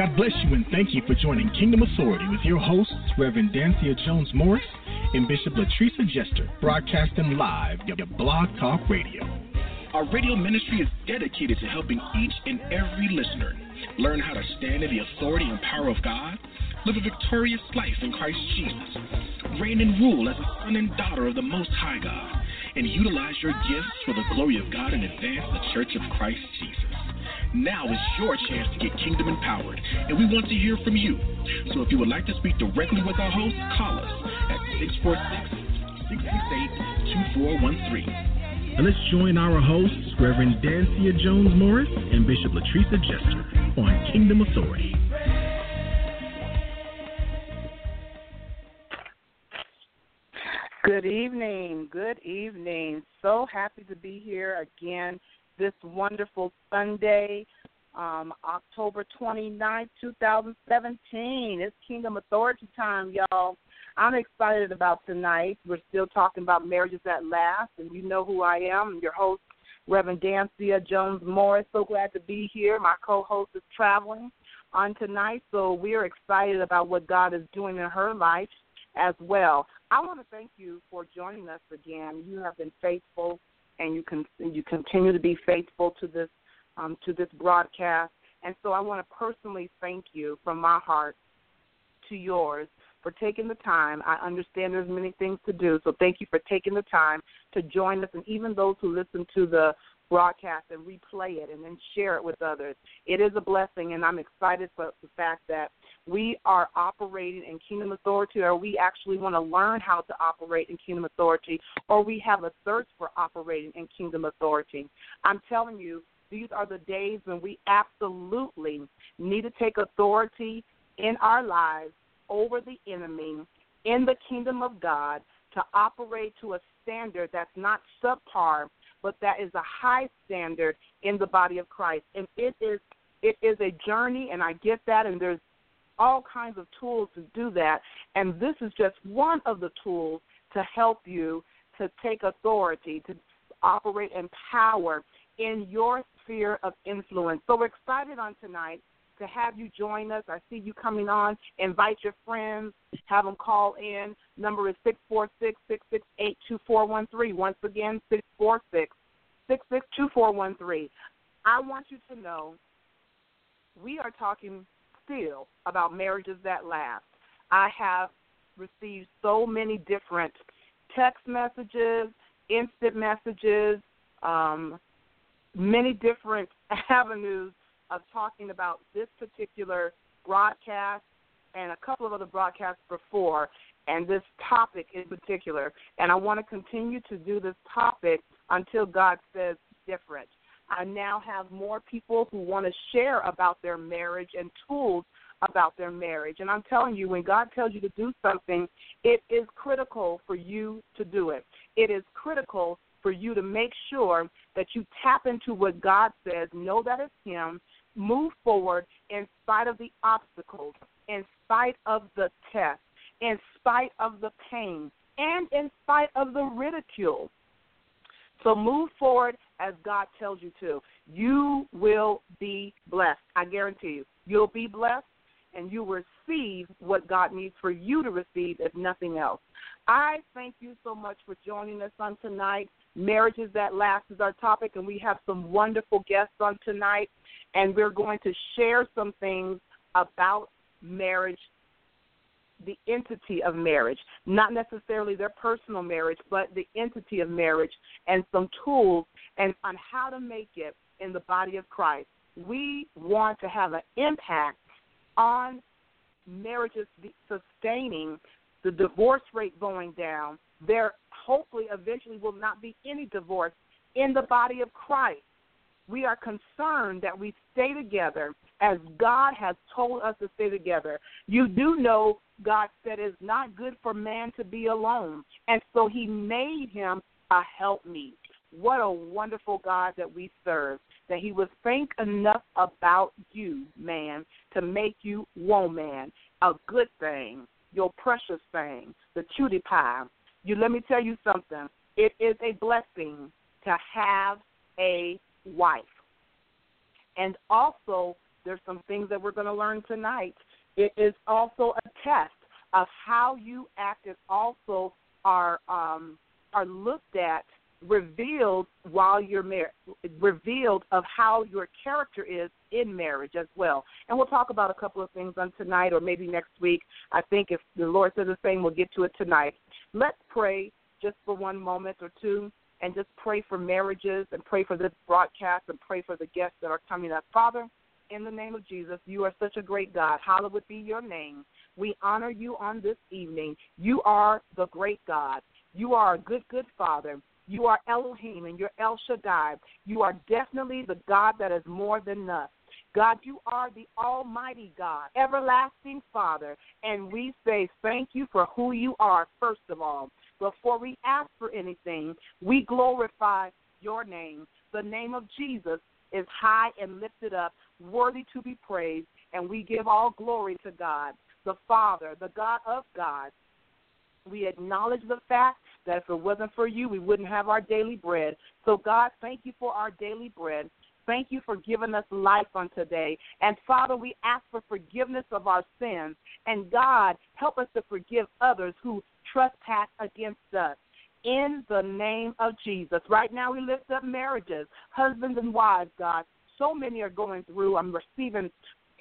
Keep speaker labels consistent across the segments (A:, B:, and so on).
A: God bless you and thank you for joining Kingdom Authority with your hosts, Reverend Dansiea Jones Morris and Bishop Latrice Jester, broadcasting live via Blog Talk Radio. Our radio ministry is dedicated to helping each and every listener learn how to stand in the authority and power of God, live a victorious life in Christ Jesus, reign and rule as a son and daughter of the Most High God, and utilize your gifts for the glory of God and advance the church of Christ Jesus. Now is your chance to get kingdom empowered, and we want to hear from you. So if you would like to speak directly with our host, call us at 646 668 2413. And let's join our hosts, Reverend Dansiea Jones Morris and Bishop Latrice Jester, on Kingdom Authority.
B: Good evening. Good evening. So happy to be here again this wonderful Sunday, um, October 29th, 2017. It's Kingdom Authority time, y'all. I'm excited about tonight. We're still talking about marriages at last, and you know who I am. Your host, Reverend Dansiea Jones Morris. So glad to be here. My co host is traveling on tonight, so we're excited about what God is doing in her life as well. I want to thank you for joining us again. You have been faithful and you can you continue to be faithful to this um, to this broadcast. And so I want to personally thank you from my heart to yours for taking the time. I understand there's many things to do, so thank you for taking the time to join us, and even those who listen to the broadcast and replay it and then share it with others. It is a blessing, and I'm excited for the fact that we are operating in kingdom authority, or we actually want to learn how to operate in kingdom authority, or we have a thirst for operating in kingdom authority. I'm telling you, these are the days when we absolutely need to take authority in our lives over the enemy in the kingdom of God to operate to a standard that's not subpar, but that is a high standard in the body of Christ. And it is it is a journey and I get that and there's all kinds of tools to do that. And this is just one of the tools to help you to take authority, to operate in power in your sphere of influence. So we're excited on tonight to have you join us. I see you coming on. Invite your friends, have them call in. Number is six four six six six eight two four one three. Once again, six four six six six two four one three. I want you to know we are talking still about marriages that last. I have received so many different text messages, instant messages, um, many different avenues of talking about this particular broadcast and a couple of other broadcasts before, and this topic in particular. And I want to continue to do this topic until God says different. I now have more people who want to share about their marriage and tools about their marriage. And I'm telling you, when God tells you to do something, it is critical for you to do it. It is critical for you to make sure that you tap into what God says, know that it's Him, move forward in spite of the obstacles, in spite of the test, in spite of the pain, and in spite of the ridicule. So move forward as God tells you to. You will be blessed. I guarantee you. You'll be blessed and you receive what God needs for you to receive, if nothing else. I thank you so much for joining us on tonight. Marriages that last is our topic, and we have some wonderful guests on tonight, and we're going to share some things about marriage, the entity of marriage, not necessarily their personal marriage, but the entity of marriage, and some tools and on how to make it in the body of Christ. We want to have an impact on marriages sustaining, the divorce rate going down, there hopefully eventually will not be any divorce in the body of Christ. We are concerned that we stay together as God has told us to stay together. You do know God said it's not good for man to be alone. And so he made him a helpmeet. What a wonderful God that we serve that he would think enough about you, man, to make you woman, a good thing, your precious thing, the cutie pie. You let me tell you something. It is a blessing to have a wife. And also There's some things that we're going to learn tonight. It is also a test of how you act is also are um, are looked at revealed while you're married, revealed of how your character is in marriage as well. And we'll talk about a couple of things on tonight or maybe next week. I think if the Lord says the same, we'll get to it tonight. Let's pray just for one moment or two and just pray for marriages and pray for this broadcast and pray for the guests that are coming up. Father, in the name of Jesus, you are such a great God. Hallowed be your name. We honor you on this evening. You are the great God. You are a good, good Father. You are Elohim and you're El Shaddai. You are definitely the God that is more than enough. God, you are the Almighty God, everlasting Father, and we say thank you for who you are, first of all. Before we ask for anything, we glorify your name. The name of Jesus is high and lifted up, worthy to be praised, and we give all glory to God, the Father, the God of God. We acknowledge the fact that if it wasn't for you, we wouldn't have our daily bread. So, God, thank you for our daily bread. Thank you for giving us life on today. And Father, we ask for forgiveness of our sins. And God, help us to forgive others who trespass against us. In the name of Jesus. Right now, we lift up marriages, husbands and wives, God. So many are going through. I'm receiving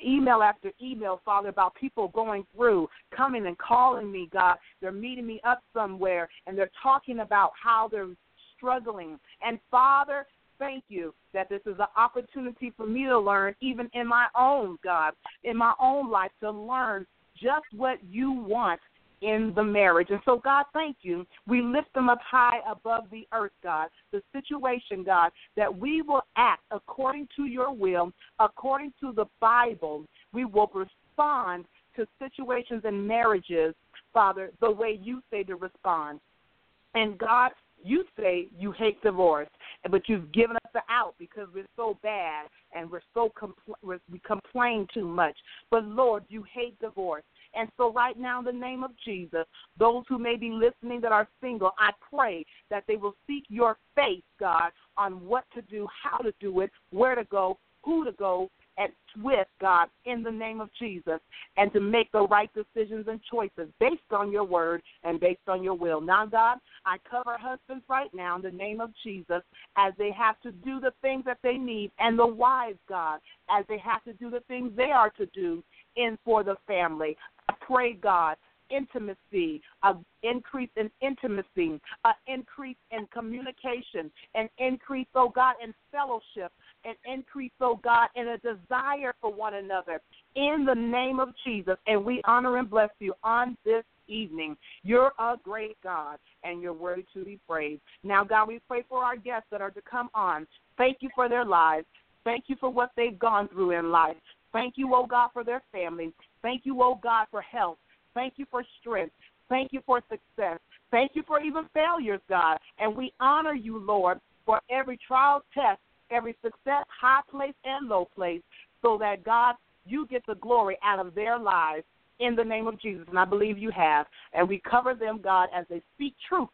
B: email after email, Father, about people going through, coming and calling me, God. They're meeting me up somewhere and they're talking about how they're struggling. And Father, thank you that this is an opportunity for me to learn, even in my own, God, in my own life, to learn just what you want in the marriage. And so, God, thank you. We lift them up high above the earth, God, the situation, God, that we will act according to your will, according to the Bible. We will respond to situations and marriages, Father, the way you say to respond. And God, you say you hate divorce, but you've given us the out because we're so bad and we're so compl- we complain too much. But Lord, you hate divorce. And so, right now, in the name of Jesus, those who may be listening that are single, I pray that they will seek your face, God, on what to do, how to do it, where to go, who to go, and with God in the name of Jesus and to make the right decisions and choices based on your word and based on your will. Now, God, I cover husbands right now in the name of Jesus as they have to do the things that they need, and the wives, God, as they have to do the things they are to do in for the family. I pray, God, intimacy, an increase in intimacy, an increase in communication, an increase, oh God, in fellowship, an increase, oh God, in a desire for one another in the name of Jesus. And we honor and bless you on this evening. You're a great God, and you're worthy to be praised. Now, God, we pray for our guests that are to come on. Thank you for their lives. Thank you for what they've gone through in life. Thank you, oh God, for their families. Thank you, oh God, for health. Thank you for strength. Thank you for success. Thank you for even failures, God. And we honor you, Lord, for every trial test, every success, high place and low place, so that, God, you get the glory out of their lives in the name of Jesus. And I believe you have. And we cover them, God, as they speak truth,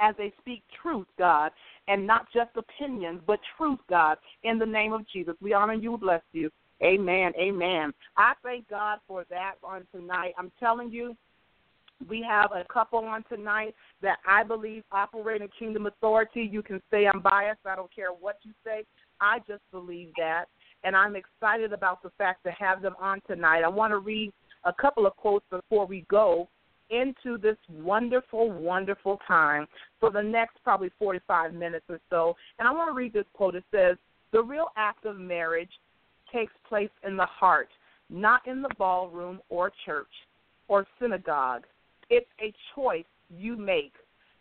B: as they speak truth, God, and not just opinions, but truth, God, in the name of Jesus. We honor you, bless you. Amen. Amen. I thank God for that on tonight. I'm telling you, we have a couple on tonight that I believe operate in kingdom authority. You can say I'm biased. I don't care what you say. I just believe that. And I'm excited about the fact to have them on tonight. I want to read a couple of quotes before we go into this wonderful, wonderful time for the next probably 45 minutes or so. And I want to read this quote. It says, The real act of marriage takes place in the heart, not in the ballroom or church or synagogue. It's a choice you make,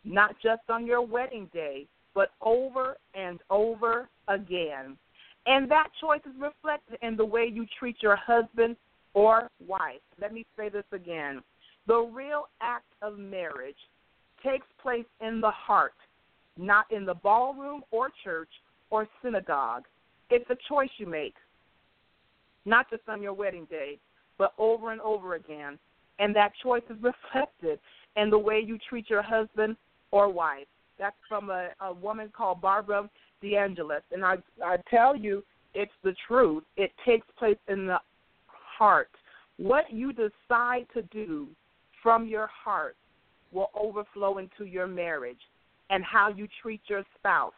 B: not just on your wedding day, but over and over again. And that choice is reflected in the way you treat your husband or wife. Let me say this again. The real act of marriage takes place in the heart, not in the ballroom or church or synagogue. It's a choice you make not just on your wedding day, but over and over again. And that choice is reflected in the way you treat your husband or wife. That's from a, a woman called Barbara DeAngelis. And I, I tell you, It's the truth. It takes place in the heart. What you decide to do from your heart will overflow into your marriage and how you treat your spouse.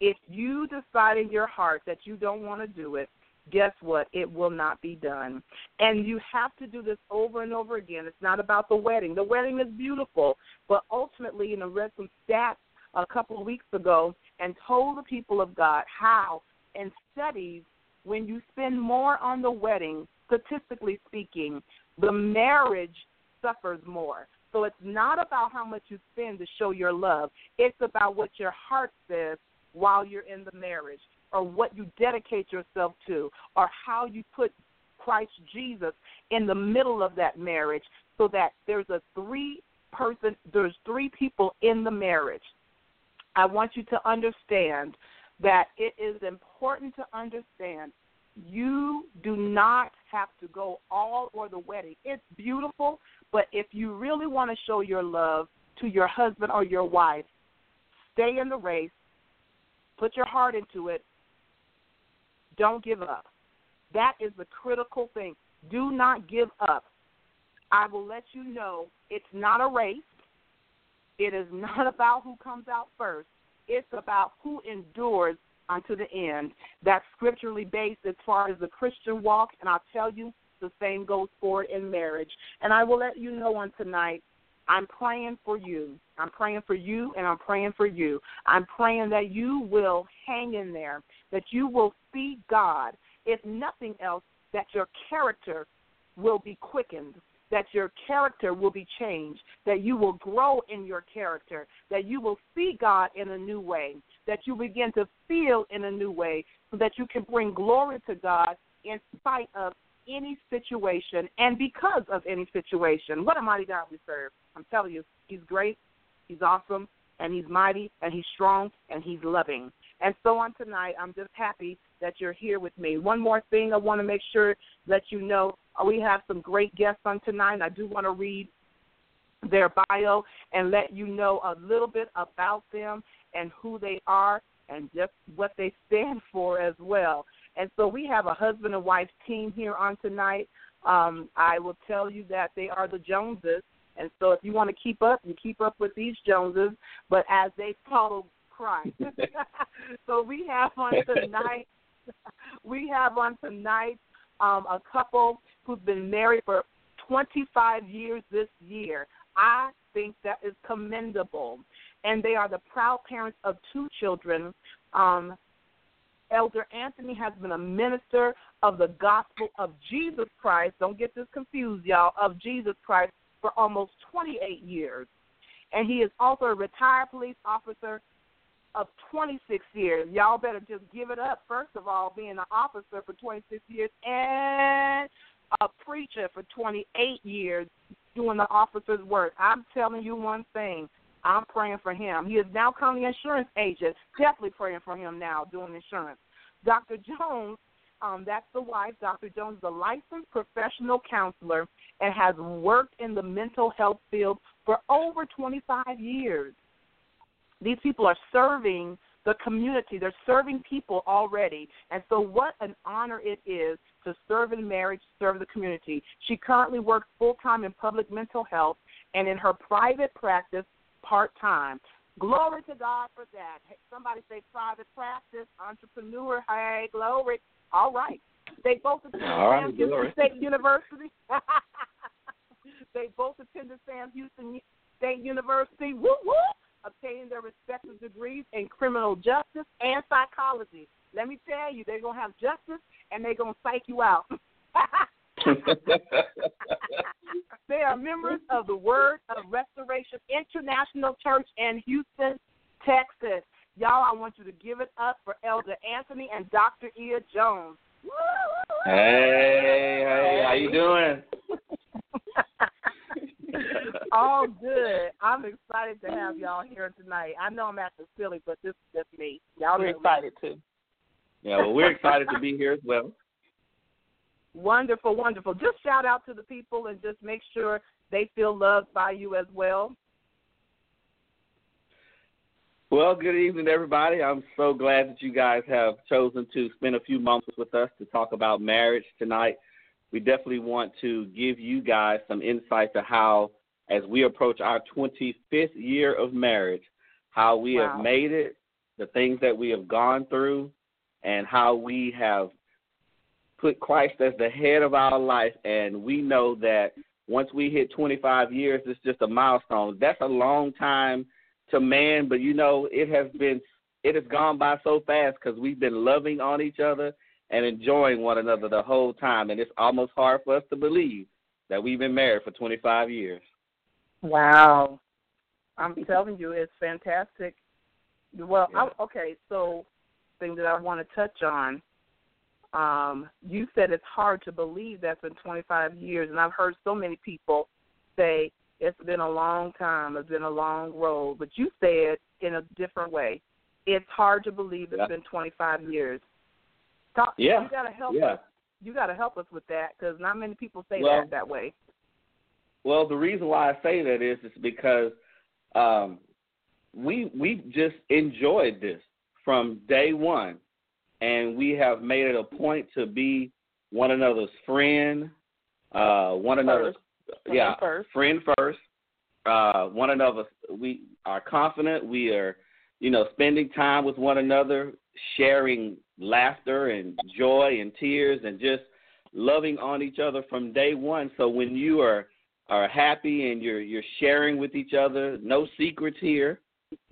B: If you decide in your heart that you don't want to do it, guess what? It will not be done. And you have to do this over and over again. It's not about the wedding. The wedding is beautiful, but ultimately, you know, read some stats a couple of weeks ago and told the people of God how in studies when you spend more on the wedding, statistically speaking, the marriage suffers more. So it's not about how much you spend to show your love. It's about what your heart says while you're in the marriage or what you dedicate yourself to or how you put Christ Jesus in the middle of that marriage so that there's a three person there's three people in the marriage. I want you to understand that it is important to understand you do not have to go all or the wedding. It's beautiful, but if you really want to show your love to your husband or your wife, stay in the race, put your heart into it, don't give up. That is the critical thing. Do not give up. I will let you know it's not a race. It is not about who comes out first. It's about who endures unto the end. That's scripturally based as far as the Christian walk, and I'll tell you the same goes forward in marriage. And I will let you know on tonight, I'm praying for you. I'm praying for you, and I'm praying for you. I'm praying that you will hang in there, that you will see God. If nothing else, that your character will be quickened, that your character will be changed, that you will grow in your character, that you will see God in a new way, that you begin to feel in a new way, so that you can bring glory to God in spite of any situation and because of any situation. What a mighty God we serve. I'm telling you, He's great, He's awesome, and He's mighty, and He's strong, and He's loving. And so on tonight, I'm just happy that you're here with me. One more thing I want to make sure that you know uh, we have some great guests on tonight. I do want to read their bio and let you know a little bit about them and who they are and just what they stand for as well. And so we have a husband and wife team here on tonight. Um, I will tell you that they are the Joneses. And so if you want to keep up, you keep up with these Joneses, but as they follow Christ. so we have on tonight we have on tonight um, a couple who's been married for 25 years this year. I think that is commendable. And they are the proud parents of two children. Um, Elder Anthony has been a minister of the gospel of Jesus Christ. Don't get this confused, y'all, of Jesus Christ for almost 28 years. And he is also a retired police officer of 26 years. Y'all better just give it up, first of all, being an officer for 26 years and a preacher for 28 years doing the officer's work. I'm telling you one thing. I'm praying for him. He is now an insurance agent. Definitely praying for him now doing insurance. Dr. Jones, um, that's the wife. Dr. Jones is a licensed professional counselor and has worked in the mental health field for over 25 years. These people are serving the community. They're serving people already. And so, what an honor it is to serve in marriage, serve the community. She currently works full time in public mental health and in her private practice part time. Glory to God for that. Hey, somebody say private practice, entrepreneur. Hey, glory. All right. They both attend
C: right,
B: Sam Houston State University. they both attended Sam Houston State University. Woo woo obtaining their respective degrees in criminal justice and psychology. Let me tell you, they're going to have justice and they're going to psych you out. they are members of the Word of Restoration International Church in Houston, Texas. Y'all, I want you to give it up for Elder Anthony and Dr. Ee'a Jones.
C: Hey, hey, how you doing?
B: All good. I'm excited to have y'all here tonight. I know I'm acting silly, but this is just me. Y'all
D: we're excited too.
C: Yeah, well, we're excited to be here as well.
B: Wonderful, wonderful. Just shout out to the people and just make sure they feel loved by you as well.
C: Well, good evening, everybody. I'm so glad that you guys have chosen to spend a few moments with us to talk about marriage tonight. We definitely want to give you guys some insight to how, as we approach our 25th year of marriage, how we
B: wow.
C: have made it, the things that we have gone through, and how we have put Christ as the head of our life. And we know that once we hit 25 years, it's just a milestone. That's a long time to man, but you know, it has been it has gone by so fast because we've been loving on each other and enjoying one another the whole time, and it's almost hard for us to believe that we've been married for 25 years.
B: Wow, I'm telling you, it's fantastic. Well, yeah. I, okay, so thing that I want to touch on. Um, you said it's hard to believe that's been 25 years, and I've heard so many people say it's been a long time. It's been a long road. But you said in a different way. It's hard to believe it's yeah. been 25 years. Talk,
C: yeah.
B: You got to help
C: yeah.
B: us. You got to help us with that because not many people say
C: well,
B: that that way.
C: Well, the reason why I say that is is because um, we we just enjoyed this from day one, and we have made it a point to be one another's friend, uh, one another's yeah,
B: first.
C: friend first. Uh, one another, we are confident. We are, you know, spending time with one another, sharing laughter and joy and tears, and just loving on each other from day one. So when you are are happy and you're you're sharing with each other, no secrets here,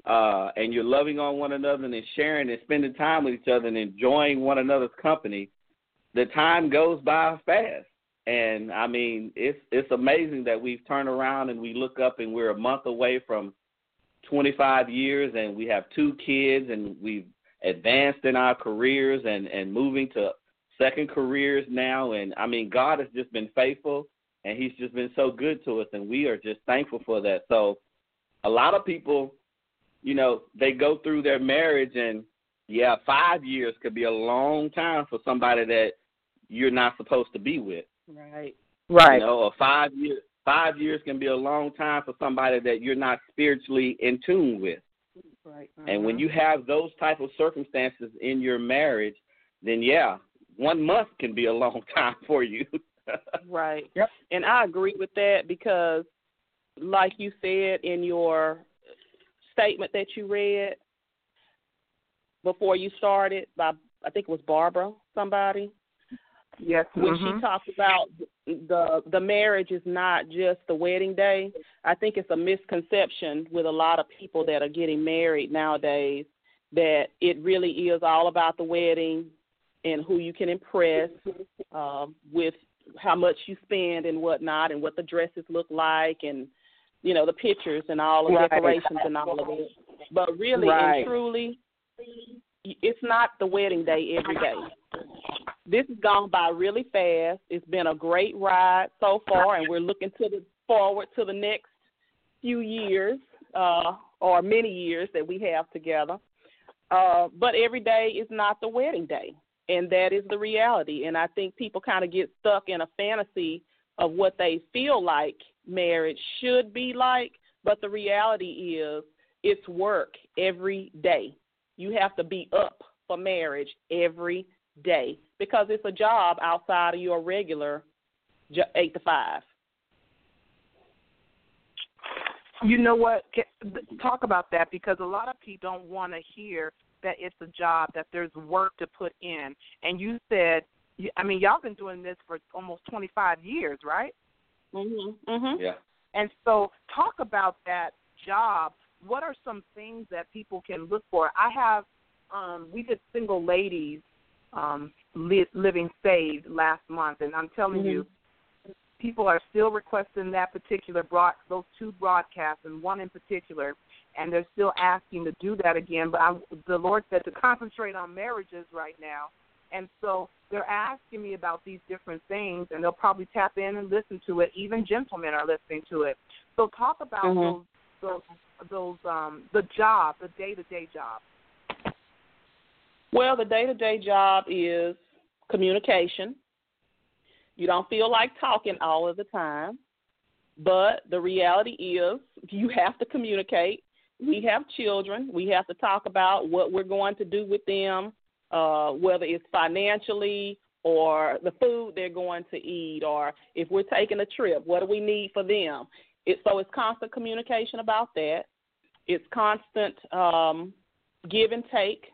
C: uh, and you're loving on one another and sharing and spending time with each other and enjoying one another's company, the time goes by fast. And I mean, it's it's amazing that we've turned around and we look up and we're a month away from 25 years and we have two kids and we've advanced in our careers and and moving to second careers now and I mean God has just been faithful and he's just been so good to us and we are just thankful for that. So a lot of people, you know, they go through their marriage and yeah, 5 years could be a long time for somebody that you're not supposed to be with.
B: Right. Right.
C: You know, or five years five years can be a long time for somebody that you're not spiritually in tune with.
B: Right.
C: Uh-huh. And when you have those type of circumstances in your marriage, then yeah, one month can be a long time for you.
D: right.
B: Yep.
D: And I agree with that because like you said in your statement that you read before you started by I think it was Barbara somebody
B: Yes.
D: When
B: mm-hmm.
D: she talks about the the marriage is not just the wedding day, I think it's a misconception with a lot of people that are getting married nowadays that it really is all about the wedding and who you can impress uh, with how much you spend and whatnot and what the dresses look like and you know the pictures and all the
B: right.
D: decorations and all of it. But really
B: right.
D: and truly, it's not the wedding day every day this has gone by really fast. It's been a great ride so far, and we're looking to the forward to the next few years uh, or many years that we have together. Uh, but every day is not the wedding day, and that is the reality. And I think people kind of get stuck in a fantasy of what they feel like marriage should be like, but the reality is it's work every day. You have to be up for marriage every day because it's a job outside of your regular eight to five.
B: You know what? Talk about that because a lot of people don't want to hear that it's a job, that there's work to put in. And you said, I mean, y'all been doing this for almost 25 years, right?
D: Mhm. Mhm.
C: Yeah.
B: And so, talk about that job. What are some things that people can look for? I have, um, we did single ladies um, li- Living Saved last month, and I'm telling
D: mm-hmm.
B: you, people are still requesting that particular broad, those two broadcasts, and one in particular, and they're still asking to do that again. But I, the Lord said to concentrate on marriages right now, and so they're asking me about these different things, and they'll probably tap in and listen to it. Even gentlemen are listening to it. So talk about
D: mm-hmm.
B: those those those um the job, the day to day job.
D: Well, the day to day job is communication. You don't feel like talking all of the time, but the reality is you have to communicate. we have children, we have to talk about what we're going to do with them, uh, whether it's financially or the food they're going to eat, or if we're taking a trip, what do we need for them? It, so it's constant communication about that. It's constant um, give and take.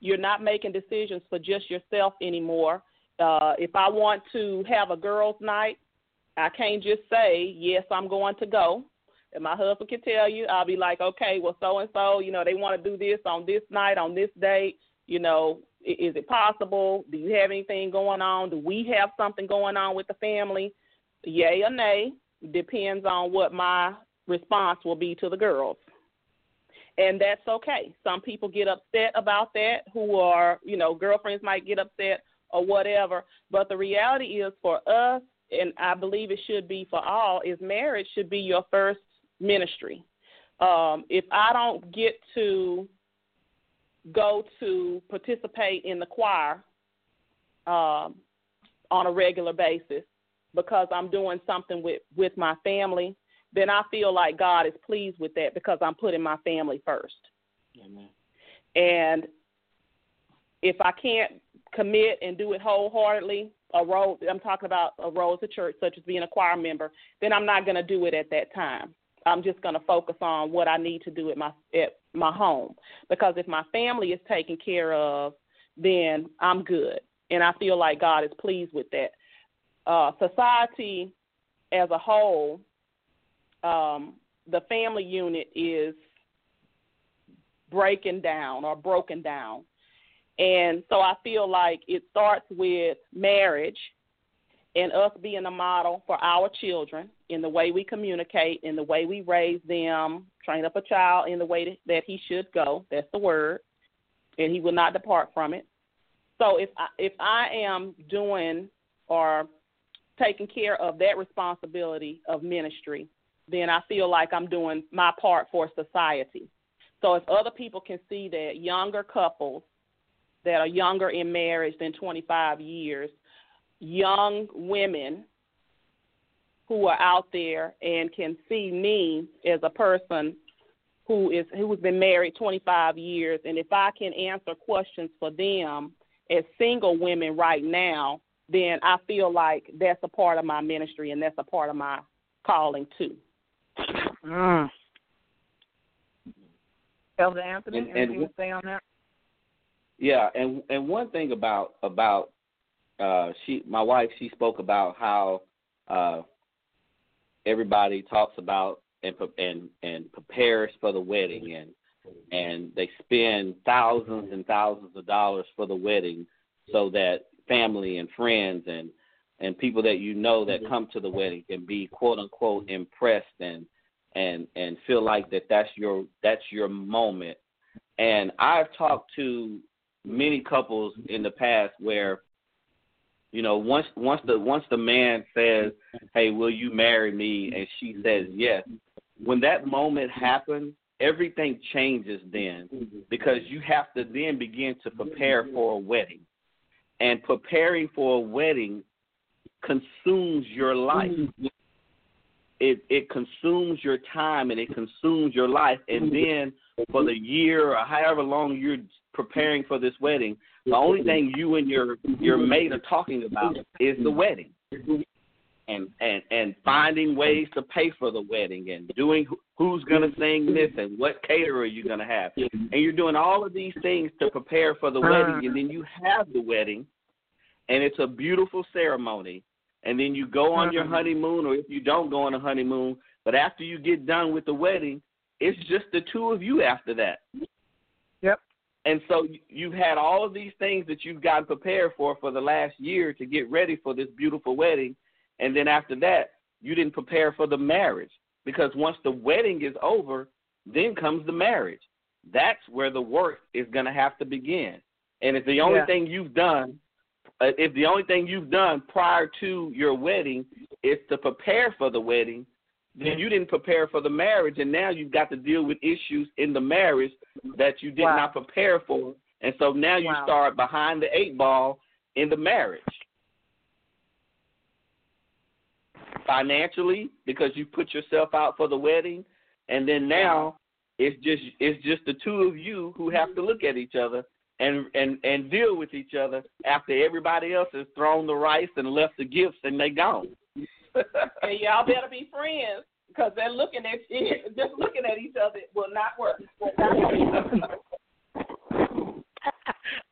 D: You're not making decisions for just yourself anymore. Uh, if I want to have a girls' night, I can't just say yes, I'm going to go. And my husband can tell you, I'll be like, okay, well, so and so, you know, they want to do this on this night, on this date. You know, is it possible? Do you have anything going on? Do we have something going on with the family? Yay or nay depends on what my response will be to the girls. And that's okay. Some people get upset about that who are, you know, girlfriends might get upset or whatever. But the reality is for us, and I believe it should be for all, is marriage should be your first ministry. Um, if I don't get to go to participate in the choir um, on a regular basis because I'm doing something with with my family, then I feel like God is pleased with that because I'm putting my family first. Amen. And if I can't commit and do it wholeheartedly, a role I'm talking about a role at church, such as being a choir member, then I'm not going to do it at that time. I'm just going to focus on what I need to do at my at my home. Because if my family is taken care of, then I'm good, and I feel like God is pleased with that. Uh, society as a whole, um, the family unit is breaking down or broken down, and so I feel like it starts with marriage and us being a model for our children in the way we communicate, in the way we raise them, train up a child in the way that he should go. That's the word, and he will not depart from it. So if I, if I am doing or taking care of that responsibility of ministry, then I feel like I'm doing my part for society. So if other people can see that younger couples that are younger in marriage than 25 years young women who are out there and can see me as a person who is who's been married 25 years and if I can answer questions for them as single women right now then I feel like that's a part of my ministry and that's a part of my calling too.
B: Mm. Elder Anthony,
C: and,
B: anything and, to say on that?
C: Yeah, and and one thing about about uh, she, my wife, she spoke about how uh, everybody talks about and and and prepares for the wedding, and and they spend thousands and thousands of dollars for the wedding, so that family and friends and and people that you know that come to the wedding can be quote unquote impressed and and and feel like that that's your that's your moment. And I've talked to many couples in the past where you know, once once the once the man says, "Hey, will you marry me?" and she says yes, when that moment happens, everything changes then because you have to then begin to prepare for a wedding. And preparing for a wedding consumes your life. It it consumes your time and it consumes your life and then for the year or however long you're preparing for this wedding, the only thing you and your your mate are talking about is the wedding, and and and finding ways to pay for the wedding and doing who's going to sing this and what caterer you're going to have, and you're doing all of these things to prepare for the wedding, and then you have the wedding, and it's a beautiful ceremony, and then you go on your honeymoon, or if you don't go on a honeymoon, but after you get done with the wedding, it's just the two of you after that. And so you've had all of these things that you've gotten prepared for for the last year to get ready for this beautiful wedding. And then after that, you didn't prepare for the marriage because once the wedding is over, then comes the marriage. That's where the work is going to have to begin. And if the only yeah. thing you've done, uh, if the only thing you've done prior to your wedding is to prepare for the wedding, then you didn't prepare for the marriage, and now you've got to deal with issues in the marriage that you did wow. not prepare for, and so now you wow. start behind the eight ball in the marriage. Financially, because you put yourself out for the wedding, and then now It's just it's just the two of you who have to look at each other and and and deal with each other after everybody else has thrown the rice and left the gifts and they gone.
D: and y'all better be friends because they're looking at you just looking at each other will not work.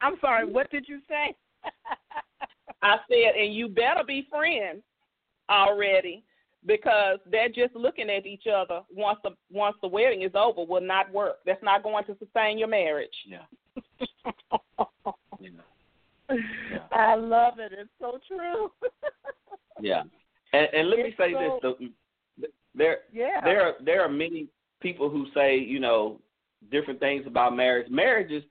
B: I'm sorry. What did you say?
D: I said, and you better be friends already because they're just looking at each other once the once the wedding is over will not work. That's not going to sustain your marriage.
C: Yeah.
B: yeah. I love it. It's so true.
C: yeah. And, and let me say
B: so,
C: this: the, there,
B: yeah.
C: there are there are many people who say you know different things about marriage. Marriages,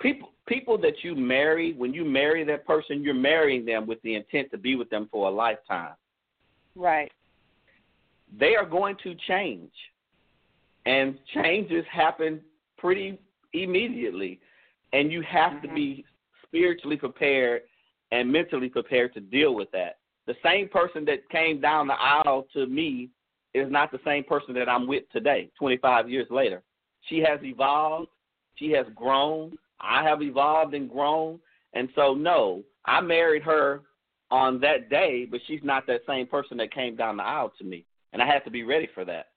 C: people people that you marry when you marry that person, you're marrying them with the intent to be with them for a lifetime.
B: Right.
C: They are going to change, and changes happen pretty immediately, and you have
B: mm-hmm.
C: to be spiritually prepared and mentally prepared to deal with that. The same person that came down the aisle to me is not the same person that I'm with today, 25 years later. She has evolved, she has grown, I have evolved and grown. And so, no, I married her on that day, but she's not that same person that came down the aisle to me. And I had to be ready for that.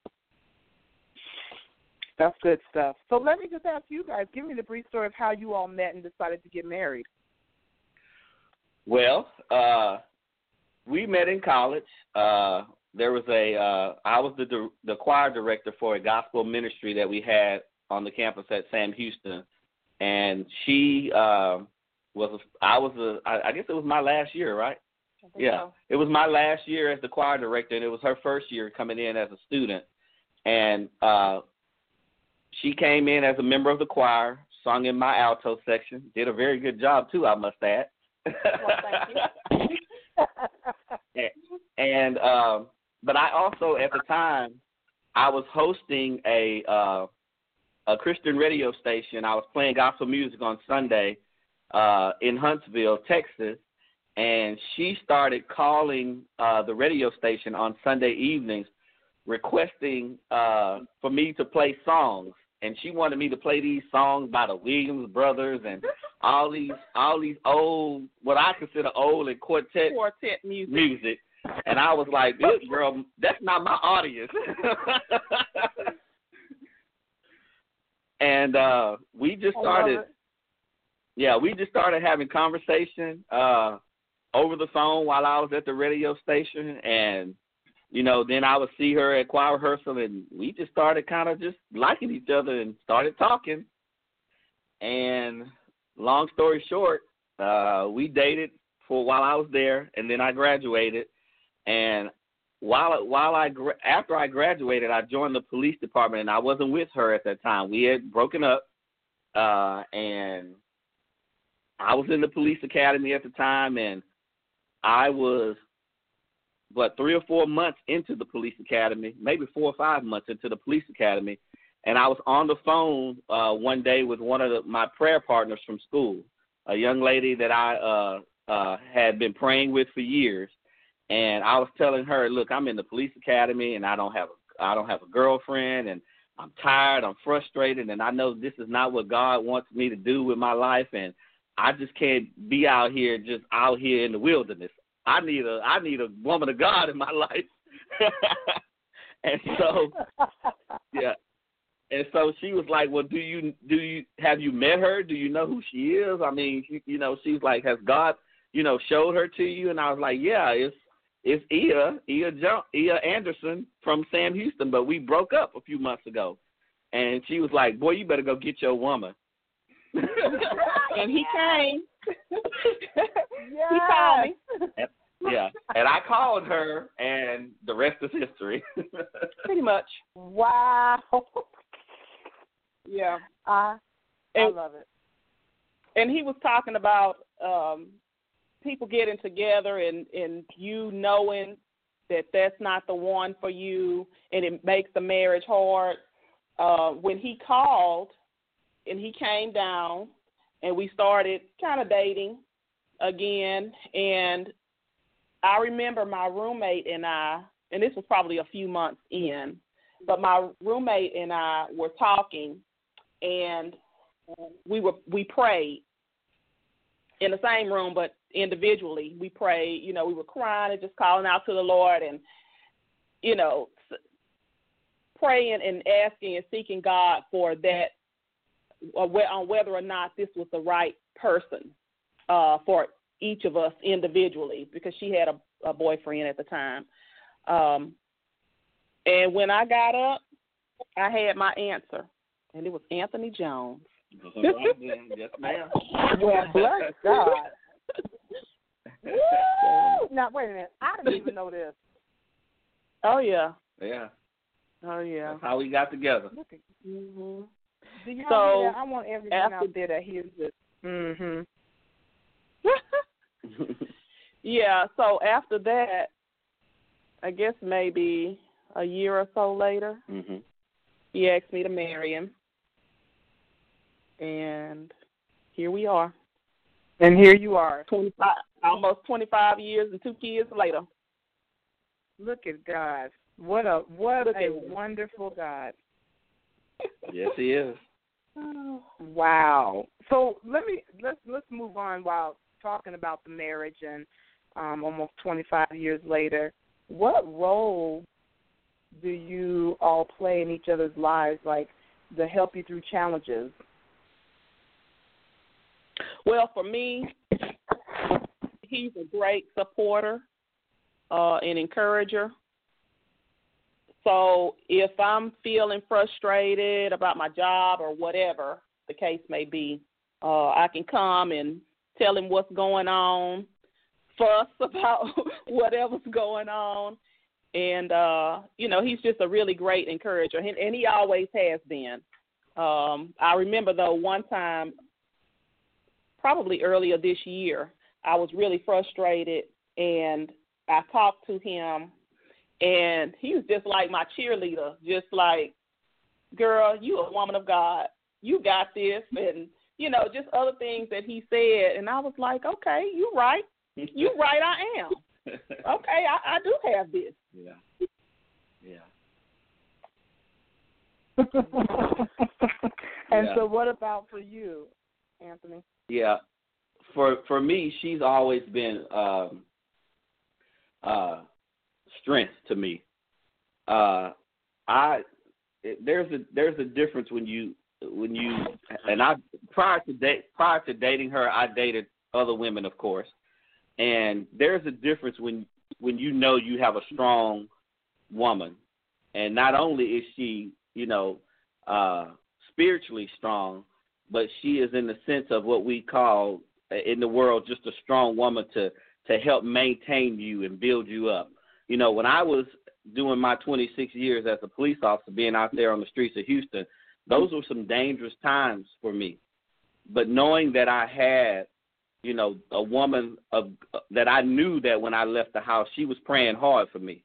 B: That's good stuff. So let me just ask you guys, give me the brief story of how you all met and decided to get married.
C: Well, uh, we met in college. Uh, there was a uh, I was the the choir director for a gospel ministry that we had on the campus at Sam Houston, and she uh, was a, I was a I, I guess it was my last year, right? Yeah,
D: so.
C: it was my last year as the choir director, and it was her first year coming in as a student, and uh, she came in as a member of the choir, sung in my alto section, did a very good job too, I must add.
D: Well, thank
C: you. And um, but I also at the time I was hosting a uh, a Christian radio station. I was playing gospel music on Sunday uh, in Huntsville, Texas, and she started calling uh, the radio station on Sunday evenings, requesting uh, for me to play songs. And she wanted me to play these songs by the Williams brothers and all these all these old what I consider old and quartet
D: quartet music.
C: music. And I was like, this girl, that's not my audience. and uh we just started yeah we just started having conversation uh over the phone while i was at the radio station and you know then i would see her at choir rehearsal and we just started kind of just liking each other and started talking and long story short uh we dated for while i was there and then i graduated and while while I after I graduated, I joined the police department, and I wasn't with her at that time. We had broken up, uh, and I was in the police academy at the time, and I was what three or four months into the police academy, maybe four or five months into the police academy, and I was on the phone uh, one day with one of the, my prayer partners from school, a young lady that I uh, uh, had been praying with for years and I was telling her, look, I'm in the police academy and I don't have a I don't have a girlfriend and I'm tired, I'm frustrated and I know this is not what God wants me to do with my life and I just can't be out here just out here in the wilderness. I need a I need a woman of God in my life. and so yeah. And so she was like, "Well, do you do you have you met her? Do you know who she is? I mean, you, you know, she's like, has God, you know, showed her to you?" And I was like, "Yeah, it's it's Ee'a, Ee'a, jo- Ee'a Anderson from Sam Houston, but we broke up a few months ago. And she was like, Boy, you better go get your woman.
D: and he came.
B: Yes.
D: He called me.
C: And, yeah. And I called her, and the rest is history.
D: Pretty much.
B: Wow.
D: Yeah.
B: I, I love it.
D: And he was talking about um people getting together and and you knowing that that's not the one for you and it makes the marriage hard uh when he called and he came down and we started kind of dating again and I remember my roommate and I and this was probably a few months in but my roommate and I were talking, and we were we prayed in the same room, but individually we prayed. You know, we were crying and just calling out to the Lord, and you know, praying and asking and seeking God for that, on whether or not this was the right person uh, for each of us individually, because she had a, a boyfriend at the time. Um, and when I got up, I had my answer, and it was Anthony Jones.
C: yes, ma'am.
B: Well, bless God. Woo! Now wait a minute. I didn't even know this.
D: Oh yeah.
C: Yeah.
D: Oh yeah.
C: That's how we got together.
D: Mhm.
B: Do
D: So,
B: know I want everyone
D: after-
B: out there that hears this. Mhm.
D: yeah. So after that, I guess maybe a year or so later,
C: mhm.
D: he asked me to marry him, and here we are.
B: And here you are.
D: Twenty five, almost twenty five years and two kids later.
B: Look at God. What a what
D: Look
B: a wonderful God.
C: yes, he is.
B: Wow. So let me let's let's move on while talking about the marriage and um almost 25 years later. What role do you all play in each other's lives like to help you through challenges?
D: Well, for me, he's a great supporter uh, and encourager. So if I'm feeling frustrated about my job or whatever the case may be, uh, I can come and tell him what's going on, fuss about whatever's going on, and uh, you know he's just a really great encourager, and, and he always has been. Um, I remember though one time probably earlier this year, I was really frustrated and I talked to him and he was just like my cheerleader, just like, Girl, you a woman of God. You got this and you know, just other things that he said and I was like, Okay, you right. You right I am. Okay, I, I do have this.
C: yeah. Yeah.
B: and
C: Yeah.
B: so what about for you, Anthony?
C: Yeah. For for me, she's always been um uh strength to me. Uh I there's a there's a difference when you when you and I prior to date prior to dating her, I dated other women, of course. And there's a difference when when you know you have a strong woman, and not only is she, you know, uh spiritually strong, but she is in the sense of what we call in the world just a strong woman to to help maintain you and build you up. You know, when I was doing my 26 years as a police officer, being out there on the streets of Houston, those were some dangerous times for me. But knowing that I had, you know, a woman of that I knew that when I left the house, she was praying hard for me.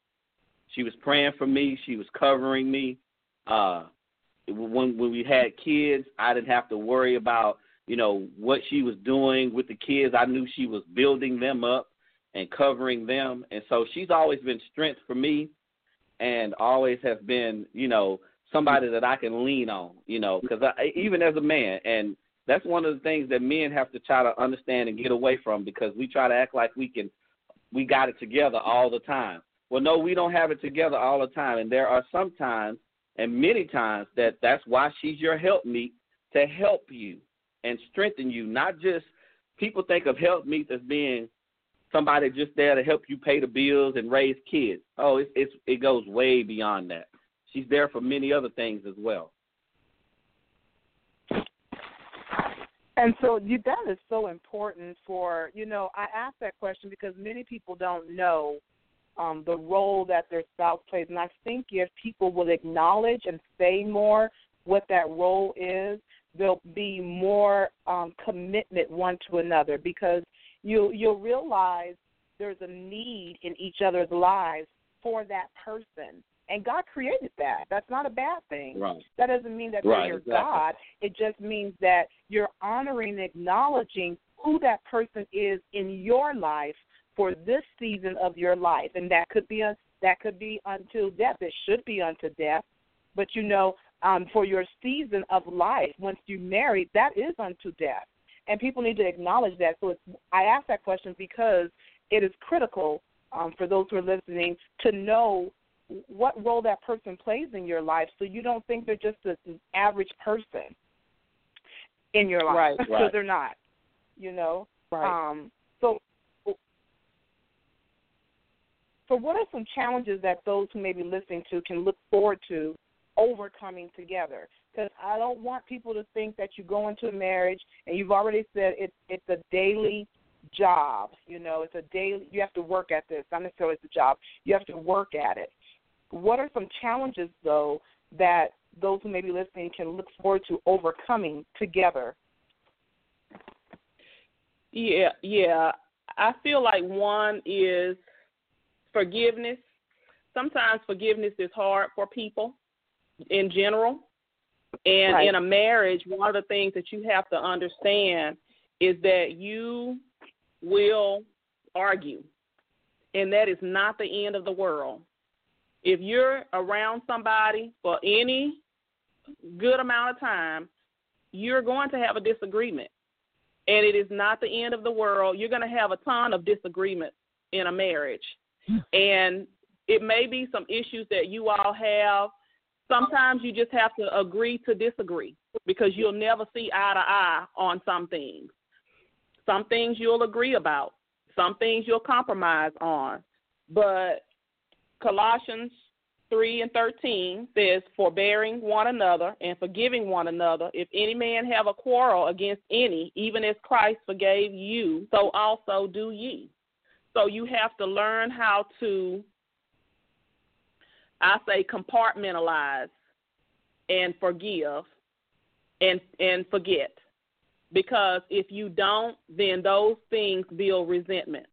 C: She was praying for me. She was covering me. Uh, when when we had kids, I didn't have to worry about you know what she was doing with the kids. I knew she was building them up and covering them, and so she's always been strength for me, and always has been you know somebody that I can lean on. You know, because even as a man, and that's one of the things that men have to try to understand and get away from because we try to act like we can we got it together all the time. Well, no, we don't have it together all the time, and there are some times and many times that that's why she's your helpmeet to help you and strengthen you. Not just people think of helpmeet as being somebody just there to help you pay the bills and raise kids. Oh, it's, it's it goes way beyond that. She's there for many other things as well.
B: And so you, that is so important for you know. I asked that question because many people don't know um, the role that their spouse plays, and I think if people will acknowledge and say more what that role is, there'll be more um, commitment one to another because you you'll realize there's a need in each other's lives for that person. And God created that. That's not a bad thing.
C: Right.
B: That doesn't mean that
C: Right,
B: they're
C: exactly.
B: God. It just means that you're honoring and acknowledging who that person is in your life for this season of your life. And that could be a, that could be until death. It should be unto death. But you know, um, for your season of life, once you marry, that is unto death, and people need to acknowledge that. So it's, I ask that question because it is critical um, for those who are listening to know what role that person plays in your life, so you don't think they're just an average person in your life
D: right,
B: because
C: right.
B: they're not. You know.
D: Right.
B: Um, so, so what are some challenges that those who may be listening to can look forward to overcoming together? Because I don't want people to think that you go into a marriage and you've already said it's it's a daily job. You know, it's a daily. You have to work at this. Not necessarily it's a job. You have to work at it. What are some challenges though that those who may be listening can look forward to overcoming together?
D: Yeah, yeah. I feel like one is forgiveness. Sometimes forgiveness is hard for people in general. And
B: Right.
D: in a marriage, one of the things that you have to understand is that you will argue. And that is not the end of the world. If you're around somebody for any good amount of time, you're going to have a disagreement. And it is not the end of the world. You're going to have a ton of disagreements in a marriage. Hmm. And it may be some issues that you all have. Sometimes you just have to agree to disagree because you'll never see eye to eye on some things. Some things you'll agree about, some things you'll compromise on. But Colossians 3 and 13 says, Forbearing one another and forgiving one another, if any man have a quarrel against any, even as Christ forgave you, so also do ye. So you have to learn how to, I say, compartmentalize and forgive and and forget. Because if you don't, then those things build resentment.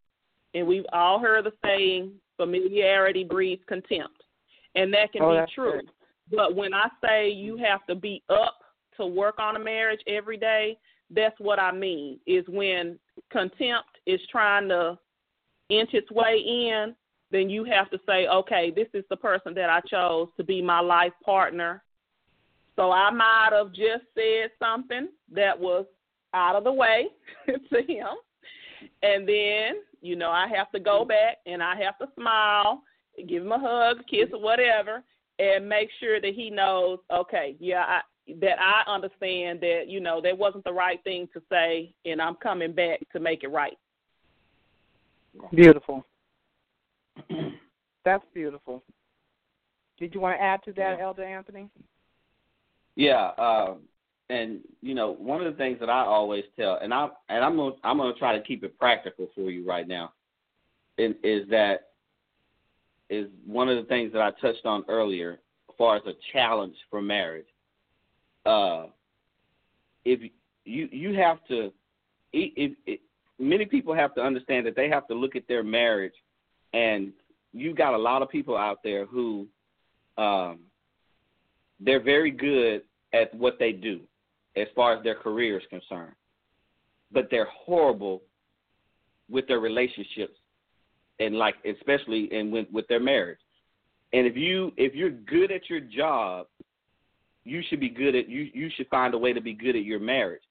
D: And we've all heard the saying, familiarity breeds contempt. And that can
B: Oh,
D: be true.
B: good.
D: But when I say you have to be up to work on a marriage every day, that's what I mean. Is when contempt is trying to inch its way in, then you have to say, okay, this is the person that I chose to be my life partner. So I might have just said something that was out of the way to him. And then, you know, I have to go back and I have to smile, give him a hug, kiss, or whatever, and make sure that he knows, okay, yeah, I, that I understand that, you know, that wasn't the right thing to say, and I'm coming back to make it right.
B: Beautiful. That's beautiful. Did you want to add to that, Elder Anthony?
C: Yeah, uh, and you know, one of the things that I always tell, and I'm and I'm gonna I'm gonna try to keep it practical for you right now, is, is that is one of the things that I touched on earlier, as far as a challenge for marriage. Uh, if you you have to, if, if many people have to understand that they have to look at their marriage, and you got a lot of people out there who, um, they're very good at what they do as far as their career is concerned, but they're horrible with their relationships and like especially and with, with their marriage. And if you if you're good at your job, you should be good at you you should find a way to be good at your marriage.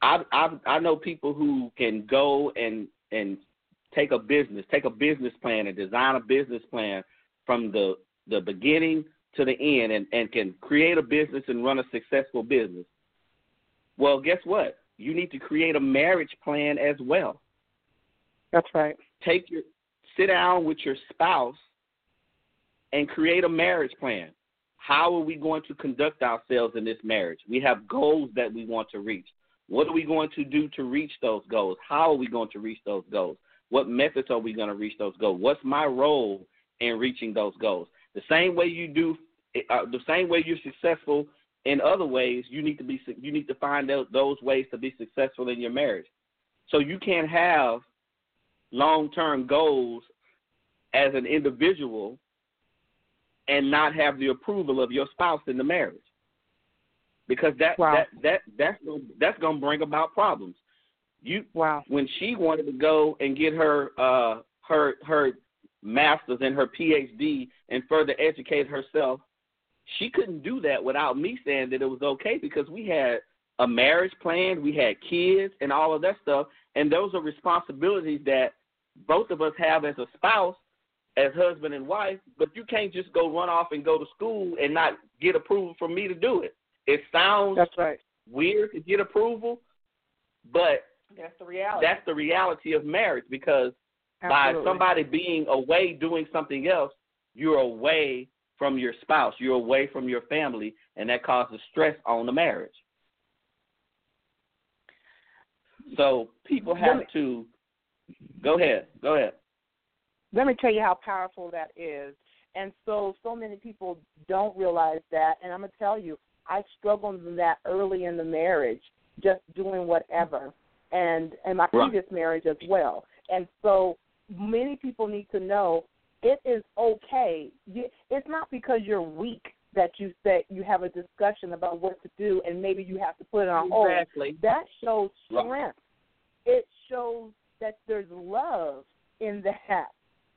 C: I I I know people who can go and and take a business, take a business plan and design a business plan from the the beginning to the end and, and can create a business and run a successful business. Well, guess what? You need to create a marriage plan as well.
B: That's right.
C: Take your sit down with your spouse and create a marriage plan. How are we going to conduct ourselves in this marriage? We have goals that we want to reach. What are we going to do to reach those goals? How are we going to reach those goals? What methods are we going to reach those goals? What's my role in reaching those goals? The same way you do, uh, the same way you're successful in other ways, you need to be you need to find out those ways to be successful in your marriage. So you can't have long-term goals as an individual and not have the approval of your spouse in the marriage. Because that
B: Wow.
C: that that that's gonna, that's going to bring about problems. You
B: Wow.
C: when she wanted to go and get her uh her her masters and her PhD and further educate herself, she couldn't do that without me saying that it was okay because we had a marriage planned, we had kids, and all of that stuff. And those are responsibilities that both of us have as a spouse, as husband and wife. But you can't just go run off and go to school and not get approval from me to do it. It sounds
B: that's right.
C: weird to get approval, but
D: that's the reality.
C: That's the reality of marriage because
B: Absolutely.
C: by somebody being away doing something else, you're away from your spouse, you're away from your family, and that causes stress on the marriage. So people have
B: me,
C: to go ahead. Go ahead.
B: Let me tell you how powerful that is. And so so many people don't realize that and I'm gonna tell you, I struggled with that early in the marriage, just doing whatever. And and my
C: right.
B: previous marriage as well. And so many people need to know it is okay. It's not because you're weak that you say you have a discussion about what to do and maybe you have to put it on hold.
D: Exactly.
B: That shows strength.
C: Right.
B: It shows that there's love in that.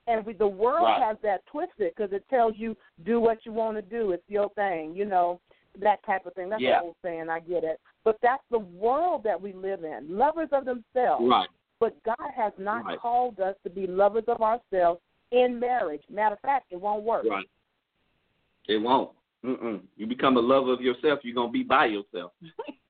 B: And we, the world
C: right.
B: has that twisted because it tells you do what you want to do. It's your thing, you know, that type of thing. That's
C: yeah.
B: the old saying. I get it. But that's the world that we live in. Lovers of themselves.
C: Right.
B: But God has not
C: right.
B: called us to be lovers of ourselves in marriage. Matter of fact, it won't work.
C: Right. It won't. Mm-mm. You become a lover of yourself, you're gonna be by yourself.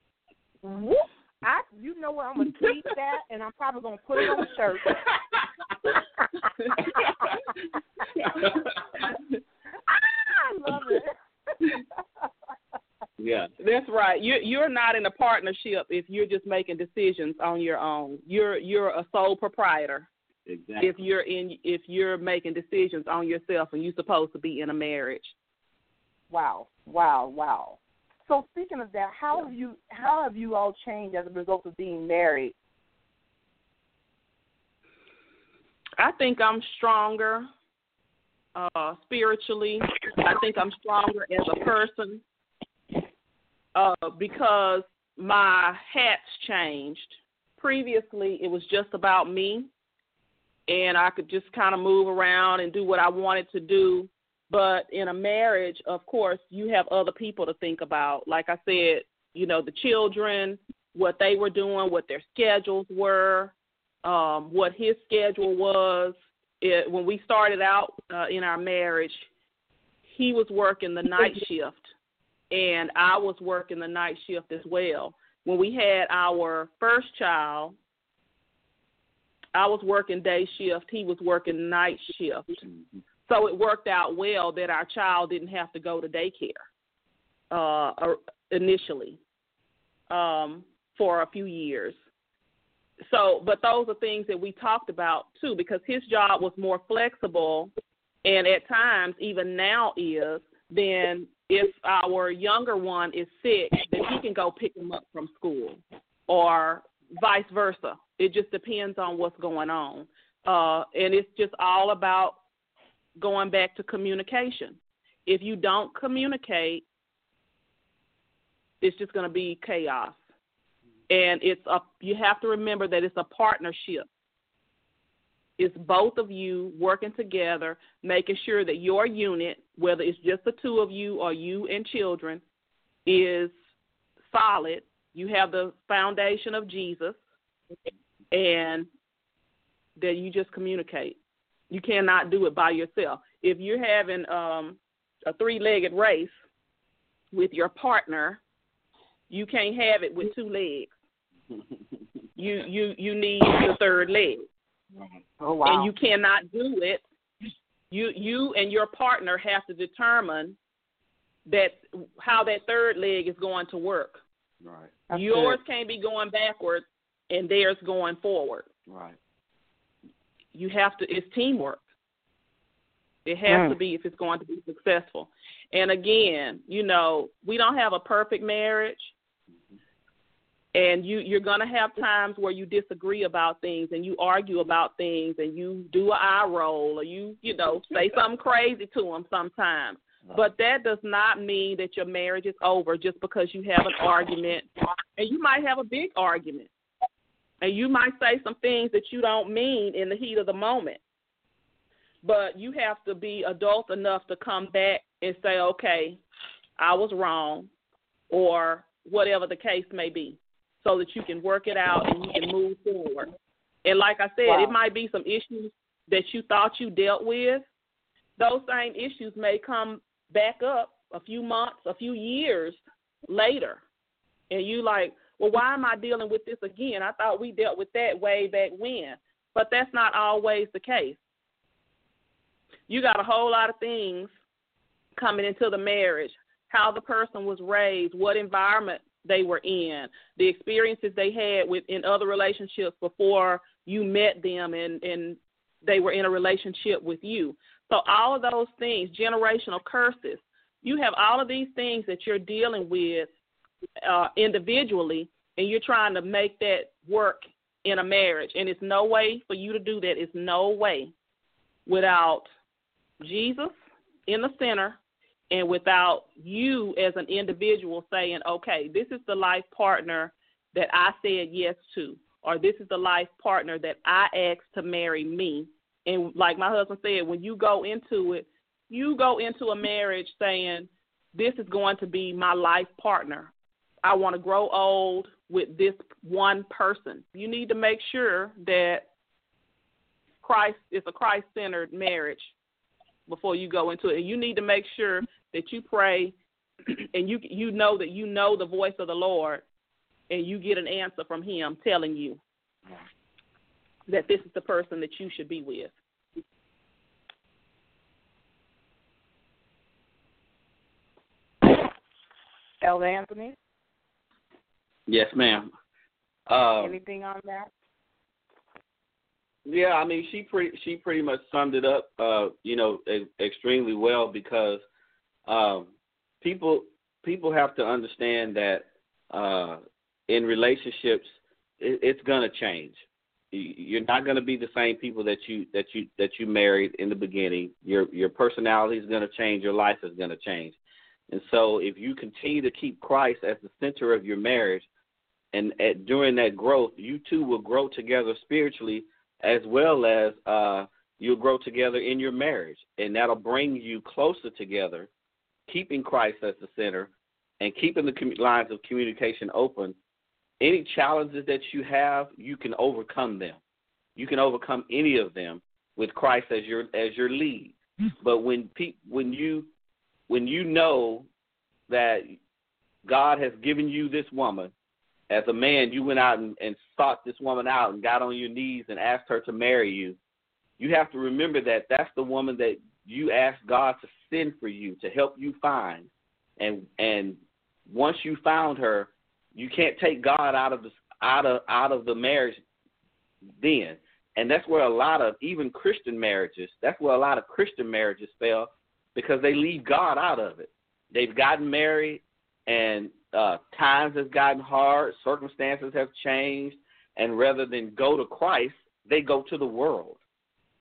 B: Whoop. I, you know what? I'm gonna tweet that, and I'm probably gonna put it on a shirt. I love it.
C: yeah,
D: that's right. You're you're not in a partnership if you're just making decisions on your own. You're you're a sole proprietor.
C: Exactly.
D: If you're in if you're making decisions on yourself and you're supposed to be in a marriage.
B: Wow, wow, wow. So speaking of that, how have you how have you all changed as a result of being married?
D: I think I'm stronger uh, spiritually. I think I'm stronger as a person uh, because my hats changed. Previously, it was just about me, and I could just kind of move around and do what I wanted to do. But in a marriage, of course, you have other people to think about. Like I said, you know, the children, what they were doing, what their schedules were, um, what his schedule was. It, when we started out uh, in our marriage, he was working the night shift, and I was working the night shift as well. When we had our first child, I was working day shift, he was working night shift. So it worked out well that our child didn't have to go to daycare uh, initially um, for a few years. So, but those are things that we talked about too, because his job was more flexible, and at times, even now, is then if our younger one is sick, then he can go pick him up from school, or vice versa. It just depends on what's going on, uh, and it's just all about going back to communication. If you don't communicate, it's just going to be chaos. And it's a you have to remember that it's a partnership. It's both of you working together, making sure that your unit, whether it's just the two of you or you and children, is solid. You have the foundation of Jesus, and that you just communicate. You cannot do it by yourself. If you're having um, a three-legged race with your partner, you can't have it with two legs. you you you need the third leg.
B: Oh wow!
D: And you cannot do it. You you and your partner have to determine that how that third leg is going to work.
C: Right.
B: That's
D: Yours
B: good.
D: can't be going backwards and theirs going forward.
C: Right.
D: You have to. It's teamwork. It has
B: Mm.
D: to be if it's going to be successful. And again, you know, we don't have a perfect marriage. And you you're going to have times where you disagree about things and you argue about things and you do an eye roll or you you know say something crazy to them sometimes. But that does not mean that your marriage is over just because you have an argument. And you might have a big argument. And you might say some things that you don't mean in the heat of the moment. But you have to be adult enough to come back and say, okay, I was wrong, or whatever the case may be, so that you can work it out and you can move forward. And like I said, wow. it might be some issues that you thought you dealt with. Those same issues may come back up a few months, a few years later. And you like, well, why am I dealing with this again? I thought we dealt with that way back when. But that's not always the case. You got a whole lot of things coming into the marriage how the person was raised, what environment they were in, the experiences they had with in other relationships before you met them and and they were in a relationship with you. So all of those things, generational curses, you have all of these things that you're dealing with uh, individually, and you're trying to make that work in a marriage. And it's no way for you to do that. It's no way without Jesus in the center and without you as an individual saying, okay, this is the life partner that I said yes to, or this is the life partner that I asked to marry me. And like my husband said, when you go into it, you go into a marriage saying, this is going to be my life partner. I want to grow old with this one person. You need to make sure that Christ is a Christ centered marriage before you go into it. And you need to make sure that you pray and you you know that you know the voice of the Lord and you get an answer from him telling you that this is the person that you should be with.
B: Elder Anthony?
C: Yes, ma'am.
B: Uh, Anything on that?
C: Yeah, I mean, she pretty she pretty much summed it up, uh, you know, extremely well because um, people people have to understand that uh, in relationships, it, it's gonna change. You're not gonna be the same people that you that you that you married in the beginning. Your your personality is gonna change. Your life is gonna change. And so, if you continue to keep Christ as the center of your marriage, and at, during that growth, you two will grow together spiritually as well as uh, you'll grow together in your marriage, and that'll bring you closer together keeping Christ as the center and keeping the lines of communication open, any challenges that you have, you can overcome them. You can overcome any of them with Christ as your as your lead. Hmm. But when pe- when you when you know that God has given you this woman, as a man, you went out and, and sought this woman out and got on your knees and asked her to marry you. You have to remember that that's the woman that you asked God to send for you to help you find. And and once you found her, you can't take God out of the out of out of the marriage then. And that's where a lot of even Christian marriages, that's where a lot of Christian marriages fail because they leave God out of it. They've gotten married and uh times has gotten hard, circumstances have changed, and rather than go to Christ, they go to the world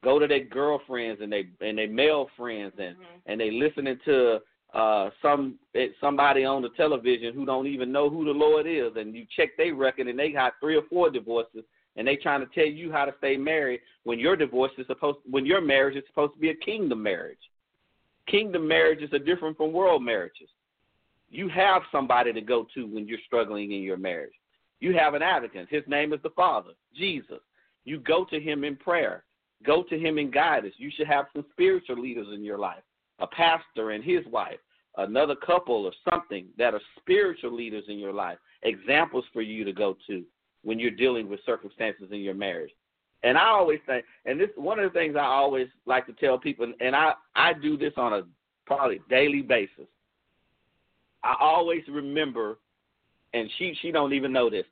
C: go to their girlfriends and they and their male friends and mm-hmm. and they listening to uh some eh, somebody on the television who don't even know who the Lord is and you check their record and they got three or four divorces and they trying to tell you how to stay married when your divorce is supposed when your marriage is supposed to be a kingdom marriage. Kingdom marriages are different from world marriages. You have somebody to go to when you're struggling in your marriage. You have an advocate. His name is the Father, Jesus. You go to him in prayer. Go to him in guidance. You should have some spiritual leaders in your life, a pastor and his wife, another couple or something that are spiritual leaders in your life, examples for you to go to when you're dealing with circumstances in your marriage. And I always think, and this one of the things I always like to tell people, and I I do this on a probably daily basis. I always remember, and she she don't even know this,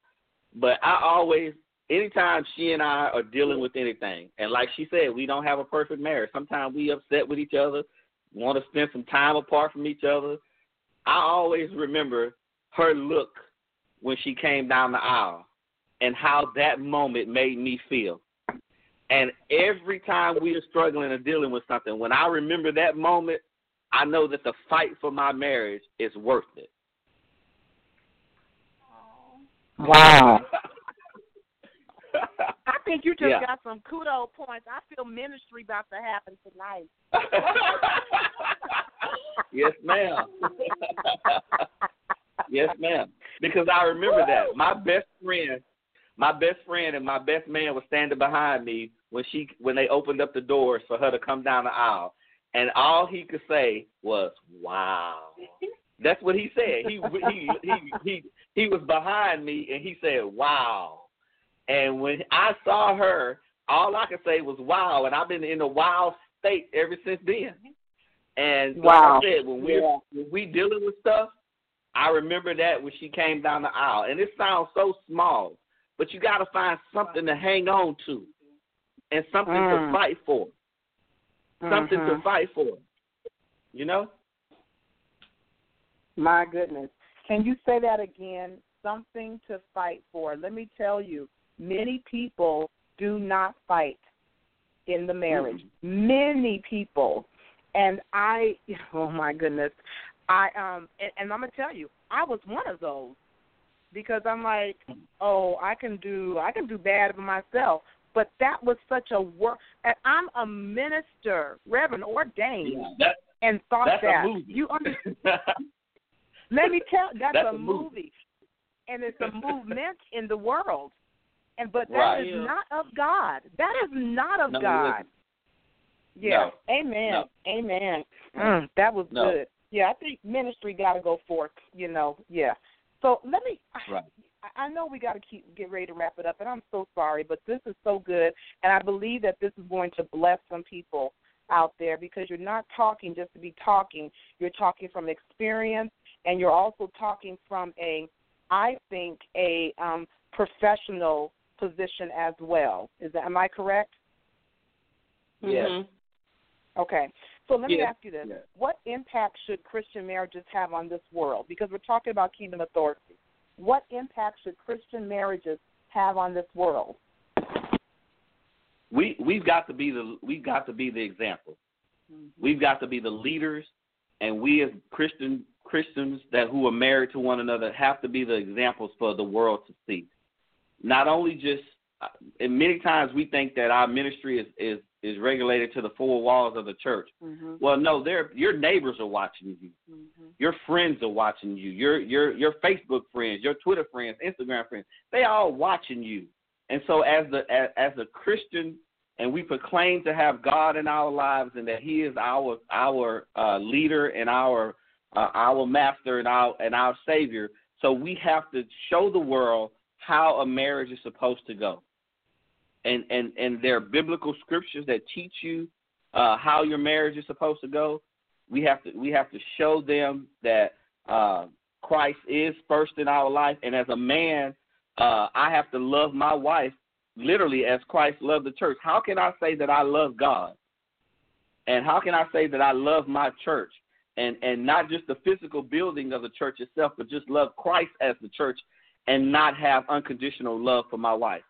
C: but I always anytime she and I are dealing with anything, and like she said, we don't have a perfect marriage. Sometimes we upset with each other, want to spend some time apart from each other. I always remember her look when she came down the aisle and how that moment made me feel. And every time we are struggling or dealing with something, when I remember that moment, I know that the fight for my marriage is worth it.
B: Wow. I think you just yeah. got some kudo points. I feel ministry about to happen tonight.
C: yes, ma'am. yes, ma'am. Because I remember that my best friend, my best friend, and my best man was standing behind me when she when they opened up the doors for her to come down the aisle, and all he could say was "Wow." That's what he said. He he he he he was behind me, and he said "Wow." And when I saw her, all I could say was "Wow," and I've been in a wow state ever since then. And
B: wow.
C: like I said, when we when we dealing with stuff, I remember that when she came down the aisle, and it sounds so small, but you got to find something to hang on to, and something
B: mm.
C: to fight for, something
B: mm-hmm.
C: to fight for. You know.
B: My goodness. Can you say that again? Something to fight for. Let me tell you, many people do not fight in the marriage. Mm-hmm. Many people. And I oh my goodness. I um and, and I'm gonna tell you, I was one of those because I'm like, oh, I can do I can do bad for myself. But that was such a work. And I'm a minister, Reverend ordained,
C: yeah, that,
B: and thought that you understand. Let me tell that's,
C: that's
B: a,
C: a
B: movie.
C: movie.
B: and it's a movement in the world. And but that
C: right.
B: is not of God. That is not of
C: no,
B: God. Yeah.
C: No.
B: Amen.
C: No.
B: Amen. Mm, that was good. Yeah, I think ministry got to go forth. You know. Yeah. So let me.
C: Right.
B: I know we got to keep get ready to wrap it up, and I'm so sorry, but this is so good, and I believe that this is going to bless some people out there because you're not talking just to be talking. You're talking from experience, and you're also talking from a, I think, a um, professional position as well. Is that am I correct?
C: Yes.
D: Mm-hmm.
B: Okay. So let me
C: Yeah.
B: ask you this:
C: Yeah.
B: What impact should Christian marriages have on this world? Because we're talking about kingdom authority. What impact should Christian marriages have on this world?
C: We we've got to be the we've got to be the example.
B: Mm-hmm.
C: We've got to be the leaders, and we as Christian Christians that who are married to one another have to be the examples for the world to see. Not only just, and many times we think that our ministry is is is regulated to the four walls of the church.
B: Mm-hmm.
C: Well, no, your neighbors are watching you.
B: Mm-hmm.
C: Your friends are watching you. Your your your Facebook friends, your Twitter friends, Instagram friends, they all watching you. And so as the as, as a Christian and we proclaim to have God in our lives and that He is our our uh, leader and our uh, our master and our and our savior. So we have to show the world how a marriage is supposed to go. And and and there are biblical scriptures that teach you uh, how your marriage is supposed to go. We have to we have to show them that uh, Christ is first in our life, and as a man, uh, I have to love my wife literally as Christ loved the church. How can I say that I love God? And how can I say that I love my church? And and not just the physical building of the church itself, but just love Christ as the church and not have unconditional love for my wife.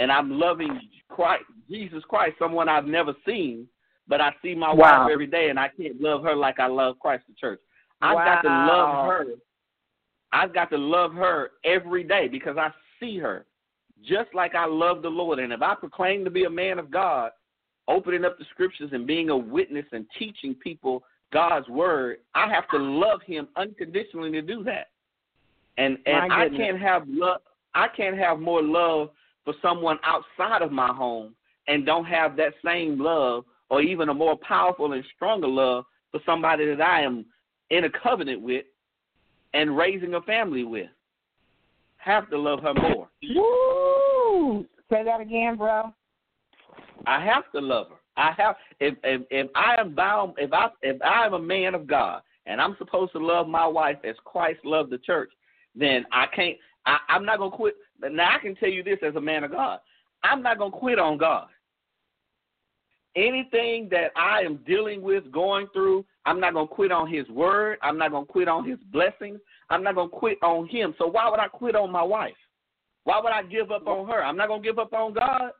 C: And I'm loving Christ, Jesus Christ, someone I've never seen, but I see my
B: Wow.
C: wife every day and I can't love her like I love Christ the church. I've
B: Wow.
C: got to love her. I've got to love her every day because I see her just like I love the Lord. And if I proclaim to be a man of God, opening up the scriptures and being a witness and teaching people God's word, I have to love him unconditionally to do that. And and I can't have love I can't have more love for someone outside of my home and don't have that same love or even a more powerful and stronger love for somebody that I am in a covenant with and raising a family with. Have to love her more.
B: Woo! Say that again, bro.
C: I have to love her. I have if if if I am bound if I if I am a man of God and I'm supposed to love my wife as Christ loved the church, then I can't I, I'm not gonna quit now I can tell you this as a man of God. I'm not gonna quit on God. Anything that I am dealing with, going through, I'm not gonna quit on his word. I'm not gonna quit on his blessings. I'm not gonna quit on him. So why would I quit on my wife? Why would I give up on her? I'm not gonna give up on God.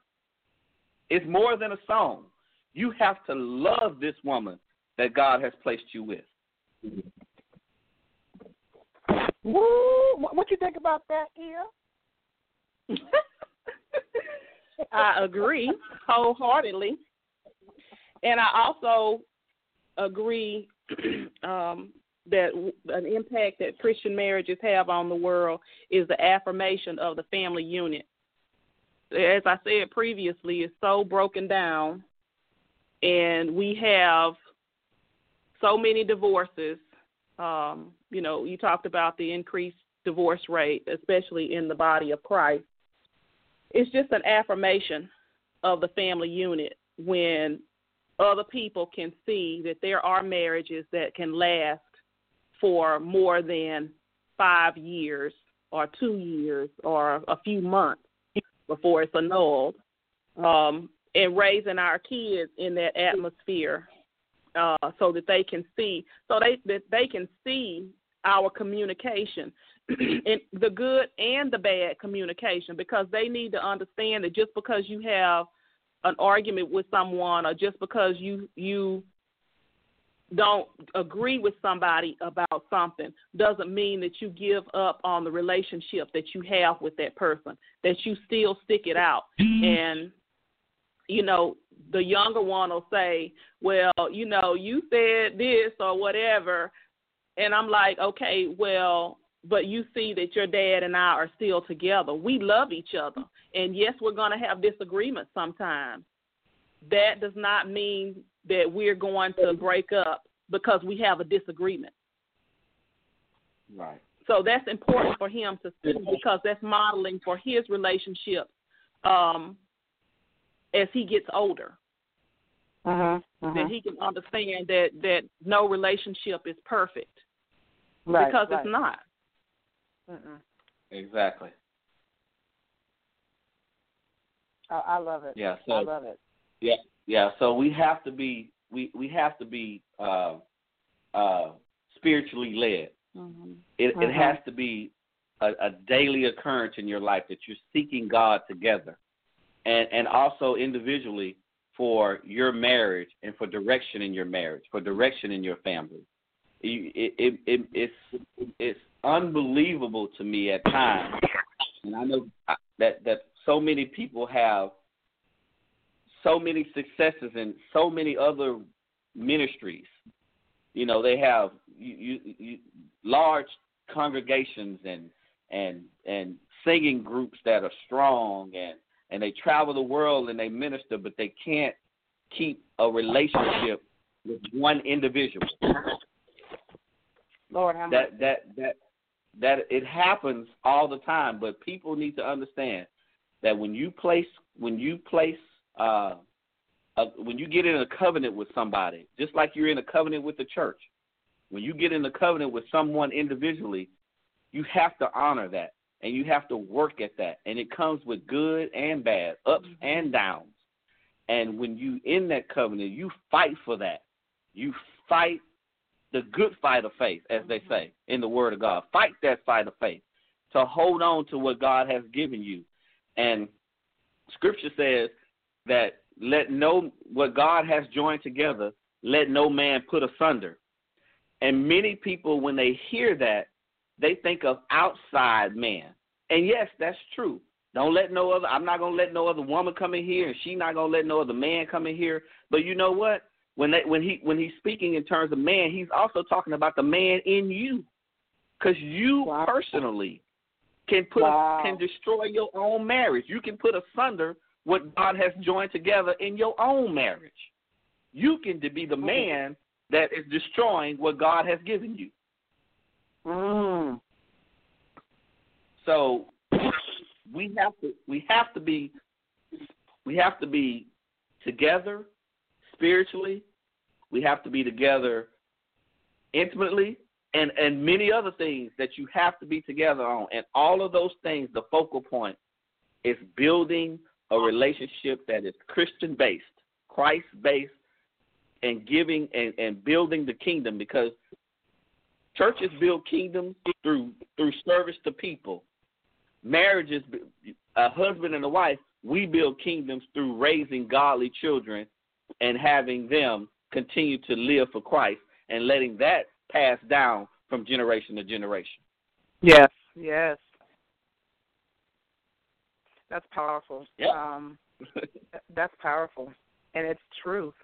C: It's more than a song. You have to love this woman that God has placed you with.
B: Woo! What, you think about that, here?
D: I agree wholeheartedly. And I also agree um, that an impact that Christian marriages have on the world is the affirmation of the family unit. As I said previously, it's so broken down, and we have so many divorces. Um, you know, you talked about the increased divorce rate, especially in the body of Christ. It's just an affirmation of the family unit when other people can see that there are marriages that can last for more than five years or two years or a few months before it's annulled. Um, and raising our kids in that atmosphere uh, so that they can see so they that they can see our communication and the good and the bad communication because they need to understand that just because you have an argument with someone or just because you you don't agree with somebody about something doesn't mean that you give up on the relationship that you have with that person that you still stick it out. Mm-hmm. And you know the younger one will say well you know you said this or whatever and i'm like okay well but you see that your dad and I are still together. We love each other. And yes, we're going to have disagreements sometimes. That does not mean that we're going to break up because we have a disagreement.
C: Right.
D: So that's important for him to see because that's modeling for his relationship um, as he gets older.
B: Uh-huh, uh-huh.
D: That he can understand that that no relationship is perfect
B: right,
D: because
B: right.
D: it's not.
B: Mm-mm.
C: Exactly.
B: I, I love it.
C: Yeah. So
B: I love it.
C: Yeah, yeah. So we have to be we we have to be uh, uh, spiritually led.
D: Mm-hmm.
C: It
B: Mhm.
C: it has to be a, a daily occurrence in your life that you're seeking God together, and and also individually for your marriage and for direction in your marriage, for direction in your family. It, it, it it's it's unbelievable to me at times, and I know that that so many people have so many successes in so many other ministries. You know, they have you, you, you, large congregations and and and singing groups that are strong and and they travel the world and they minister, but they can't keep a relationship with one individual.
B: Lord, how
C: That that that that it happens all the time, but people need to understand that when you place when you place uh, a, when you get in a covenant with somebody, just like you're in a covenant with the church, when you get in a covenant with someone individually, you have to honor that and you have to work at that, and it comes with good and bad, ups and downs. And when you in that covenant, you fight for that. You fight the good fight of faith, as they say in the Word of God. Fight that fight of faith to hold on to what God has given you. And Scripture says that let no what God has joined together, let no man put asunder. And many people, when they hear that, they think of outside man. And yes, that's true. Don't let no other. I'm not gonna let no other woman come in here, and she not gonna let no other man come in here. But you know what? When they, when he when he's speaking in terms of man, he's also talking about the man in you, because you
B: Wow.
C: personally can put
B: Wow.
C: can destroy your own marriage. You can put asunder what God has joined together in your own marriage. You can be the man that is destroying what God has given you.
B: Mm.
C: So we have to we have to be we have to be together spiritually. We have to be together intimately and and many other things that you have to be together on. And all of those things, the focal point is building a relationship that is Christian based, Christ based, and giving and, and building the kingdom because churches build kingdoms through through service to people. Marriages, a husband and a wife, we build kingdoms through raising godly children and having them continue to live for Christ and letting that pass down from generation to generation.
B: Yes, yes. That's powerful.
C: Yeah.
B: Um, that's powerful, and it's truth.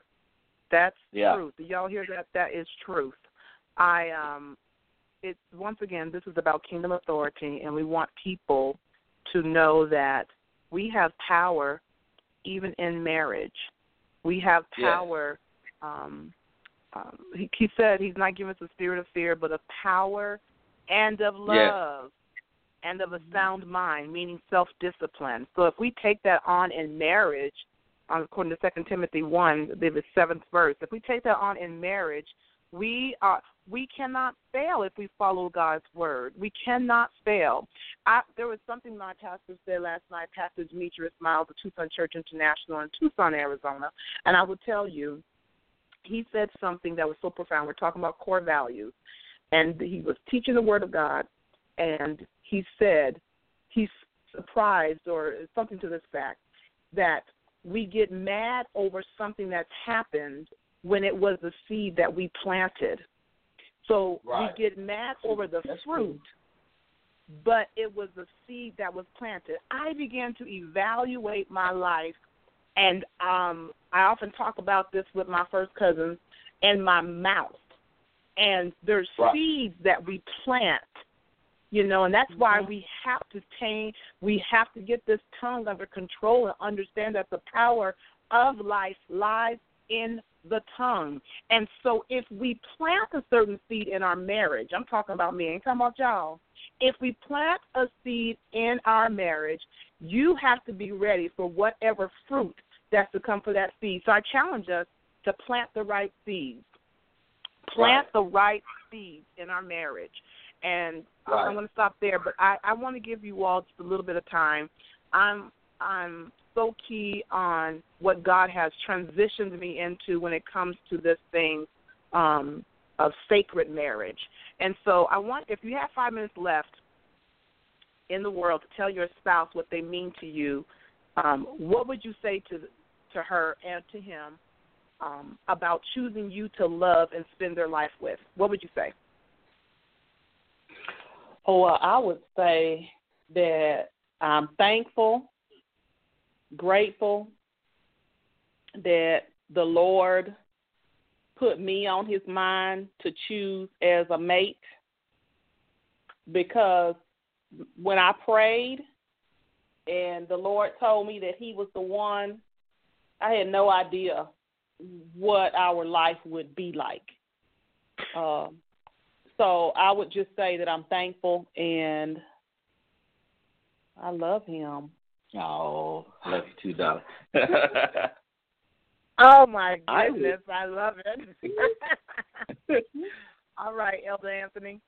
B: That's
C: yeah.
B: truth. Y'all hear that? That is truth. I um it's once again this is about kingdom authority and we want people to know that we have power even in marriage. We have power
C: yes.
B: Um um, he, he said he's not giving us a spirit of fear, but of power and of love and of a sound mind, meaning self discipline. So if we take that on in marriage, um, according to Second Timothy one, the seventh verse, if we take that on in marriage, we are we cannot fail if we follow God's word. We cannot fail. I, there was something my pastor said last night, Pastor Demetrius Miles of Tucson Church International in Tucson, Arizona, and I will tell you, he said something that was so profound. We're talking about core values, and he was teaching the word of God, and he said he's surprised or something to this fact that we get mad over something that's happened when it was the seed that we planted. So
C: right.
B: we get mad over the that's fruit, but it was the seed that was planted. I began to evaluate my life, and um, I often talk about this with my first cousins and my mouth. And there's
C: right.
B: seeds that we plant you know and that's why we have to change we have to get this tongue under control and understand that the power of life lies in the tongue and so if we plant a certain seed in our marriage i'm talking about me I ain't talking about y'all if we plant a seed in our marriage you have to be ready for whatever fruit that's to come for that seed so i challenge us to plant the right seeds plant
C: right.
B: the right seeds in our marriage and
C: right.
B: I'm going to stop there. But I, I want to give you all just a little bit of time. I'm I'm so key on what God has transitioned me into when it comes to this thing um, of sacred marriage. And so I want, if you have five minutes left in the world to tell your spouse what they mean to you, um, what would you say to to her and to him um, about choosing you to love and spend their life with? What would you say?
D: Well, I would say that I'm thankful, grateful that the Lord put me on his mind to choose as a mate because when I prayed and the Lord told me that he was the one, I had no idea what our life would be like. Um, so I would just say that I'm thankful and I love him.
C: Oh, I love you too, darling.
B: oh my goodness, I, I love it. All right, Elder Anthony.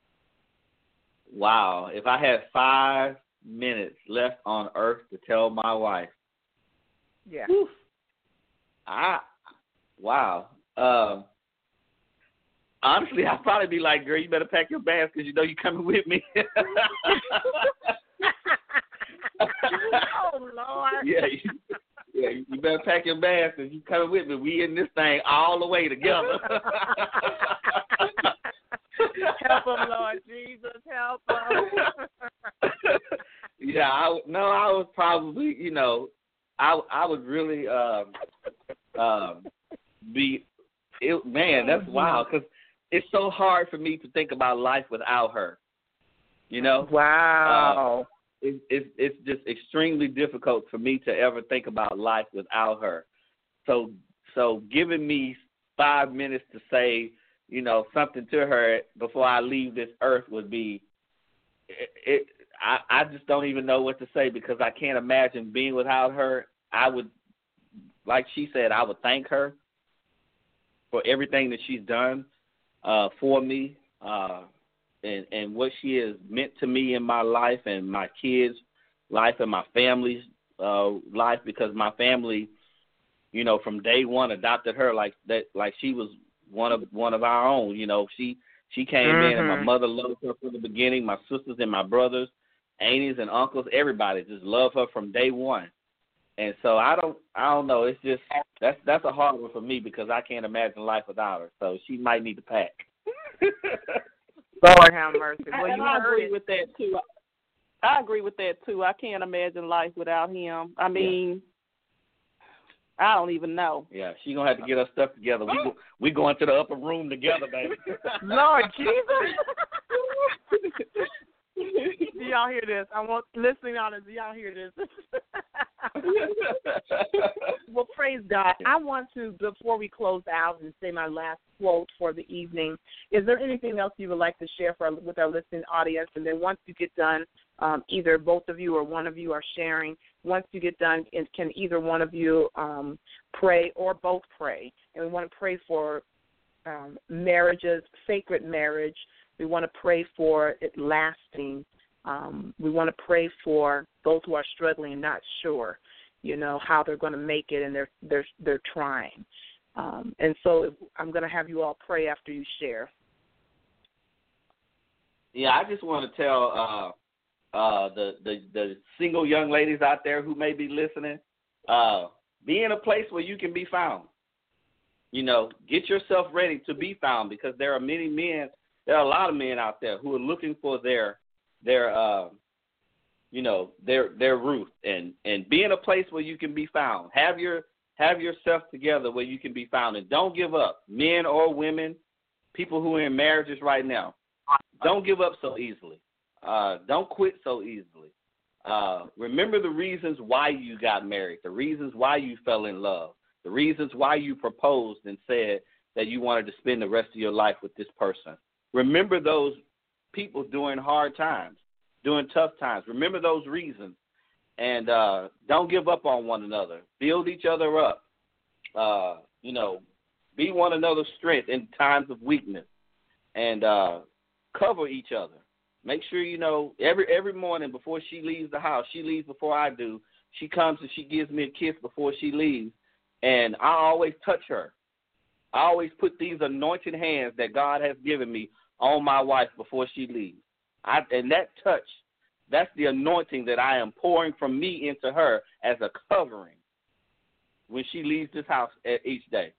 C: Wow, if I had five minutes left on earth to tell my wife,
B: yeah,
C: whew, I wow. Um, honestly, I'd probably be like, "Girl, you better pack your bags because you know you're coming with me."
B: oh Lord.
C: Yeah, you, yeah, you better pack your bags because you coming with me. We in this thing all the way together.
B: help him, Lord Jesus, help him.
C: yeah, I no, I was probably, you know, I I would really um um be it, man, that's wild because it's so hard for me to think about life without her. You know?
B: Wow.
C: Uh, it, it, it's just extremely difficult for me to ever think about life without her. So, so giving me five minutes to say, you know, something to her before I leave this earth would be, it. it I, I just don't even know what to say because I can't imagine being without her. I would, like she said, I would thank her for everything that she's done uh, for me uh, and and what she has meant to me in my life and my kids' life and my family's uh, life because my family, you know, from day one adopted her like that, like she was one of one of our own. You know, she she came
B: mm-hmm.
C: in and my mother loved her from the beginning. My sisters and my brothers, aunties and uncles, everybody just love her from day one. And so I don't I don't know. It's just that's that's a hard one for me because I can't imagine life without her. So she might need to pack.
B: Lord have mercy. Well,
D: and
B: you
D: I agree
B: it.
D: with that too. I agree with that too. I can't imagine life without him. I mean, I don't even know.
C: Yeah, she's gonna have to get her stuff together. We go, we go into the upper room together, baby.
B: Lord Jesus. do y'all hear this? I want listening on it. Do y'all hear this? well, praise God. I want to before we close out and say my last quote for the evening. Is there anything else you would like to share for, with our listening audience? And then once you get done, um, either both of you or one of you are sharing. Once you get done, can either one of you um, pray or both pray? And we want to pray for um, marriages, sacred marriage. We want to pray for it lasting. Um, we want to pray for those who are struggling and not sure, you know, how they're going to make it, and they're they're they're trying. Um, and so I'm going to have you all pray after you share.
C: Yeah, I just want to tell uh, uh, the, the the single young ladies out there who may be listening, uh, be in a place where you can be found. You know, get yourself ready to be found because there are many men, there are a lot of men out there who are looking for their their uh, you know their their Ruth and and be in a place where you can be found. Have your have yourself together where you can be found and don't give up, men or women, people who are in marriages right now. Don't give up so easily. Uh, don't quit so easily. Uh, remember the reasons why you got married, the reasons why you fell in love, the reasons why you proposed and said that you wanted to spend the rest of your life with this person. Remember those people during hard times, during tough times. Remember those reasons and uh, don't give up on one another. Build each other up. Uh, you know, be one another's strength in times of weakness, and uh, cover each other. Make sure you know every every morning before she leaves the house. She leaves before I do. She comes and she gives me a kiss before she leaves, and I always touch her. I always put these anointed hands that God has given me on my wife before she leaves. I, and that touch that's the anointing that I am pouring from me into her as a covering when she leaves this house each day.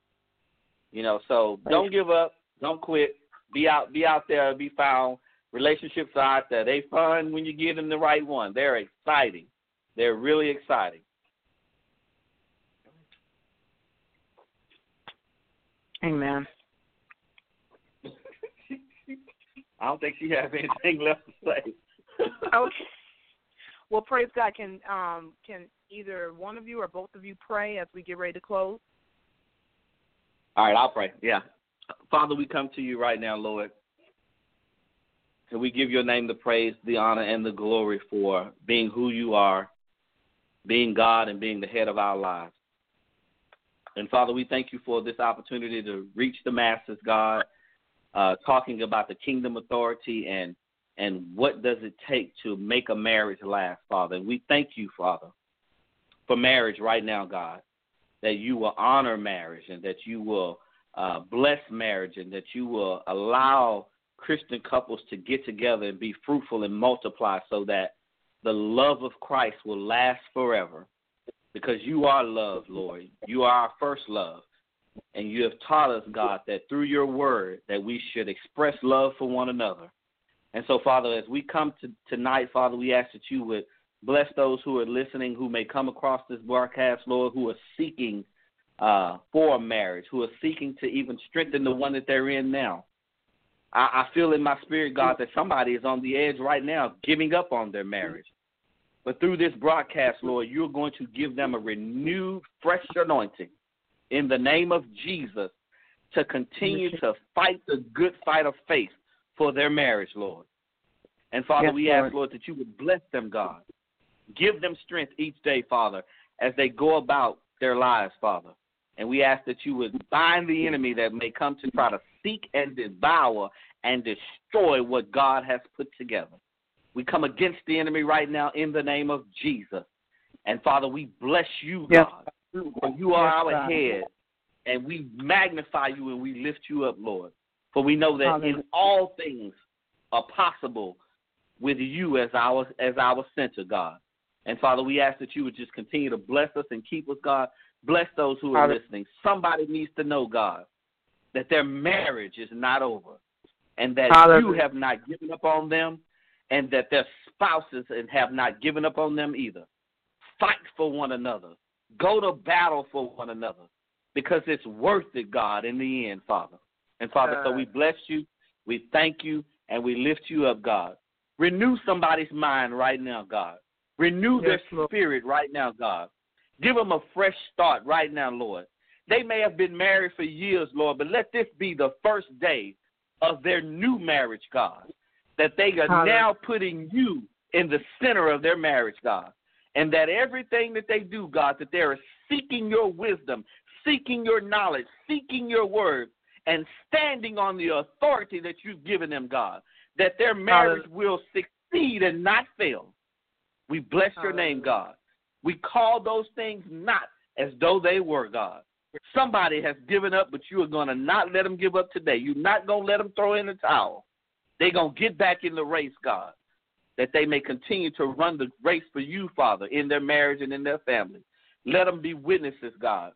C: You know, so don't give up, don't quit. Be out, be out there, be found. Relationships are out there. They fun when you get them the right one. They're exciting. They're really exciting.
B: Amen.
C: I don't think she has anything left to say.
B: okay. Well, praise God. Can um can either one of you or both of you pray as we get ready to close?
C: All right, I'll pray. Yeah. Father, we come to you right now, Lord. And we give your name the praise, the honor, and the glory for being who you are, being God, and being the head of our lives. And Father, we thank you for this opportunity to reach the masses, God, uh, talking about the kingdom authority and and what does it take to make a marriage last, Father. And we thank you, Father, for marriage right now, God, that you will honor marriage and that you will uh, bless marriage and that you will allow Christian couples to get together and be fruitful and multiply so that the love of Christ will last forever. Because you are love, Lord. You are our first love. And you have taught us, God, that through your word that we should express love for one another and so, Father, as we come to tonight, Father, we ask that you would bless those who are listening, who may come across this broadcast, Lord, who are seeking uh, for marriage, who are seeking to even strengthen the one that they're in now. I, I feel in my spirit, God, that somebody is on the edge right now, giving up on their marriage. But through this broadcast, Lord, you're going to give them a renewed, fresh anointing in the name of Jesus to continue to fight the good fight of faith for their marriage, Lord. And Father, yes, we ask, Lord, that you would bless them, God. Give them strength each day, Father, as they go about their lives, Father. And we ask that you would bind the enemy that may come to try to seek and devour and destroy what God has put together. We come against the enemy right now in the name of Jesus. And Father, we bless you, God. For you are yes, our God. head. And we magnify you and we lift you up, Lord. For we know that Hallelujah. in all things are possible with you as our as our center, God. And Father, we ask that you would just continue to bless us and keep us, God. Bless those who are Hallelujah. listening. Somebody needs to know, God, that their marriage is not over, and that Hallelujah. you have not given up on them, and that their spouses and have not given up on them either. Fight for one another. Go to battle for one another because it's worth it, God, in the end, Father. And Father, so we bless you, we thank you, and we lift you up, God. Renew somebody's mind right now, God. Renew yes, their spirit right now, God. Give them a fresh start right now, Lord. They may have been married for years, Lord, but let this be the first day of their new marriage, God. That they are Hallelujah. now putting you in the center of their marriage, God. And that everything that they do, God, that they are seeking your wisdom, seeking your knowledge, seeking your word, and standing on the authority that you've given them, God. That their marriage Hallelujah. will succeed and not fail. We bless your name, God. We call those things not as though they were, God. Somebody has given up, but you are going to not let them give up today. You're not going to let them throw in the towel. They're going to get back in the race, God, that they may continue to run the race for you, Father, in their marriage and in their family. Let them be witnesses, God.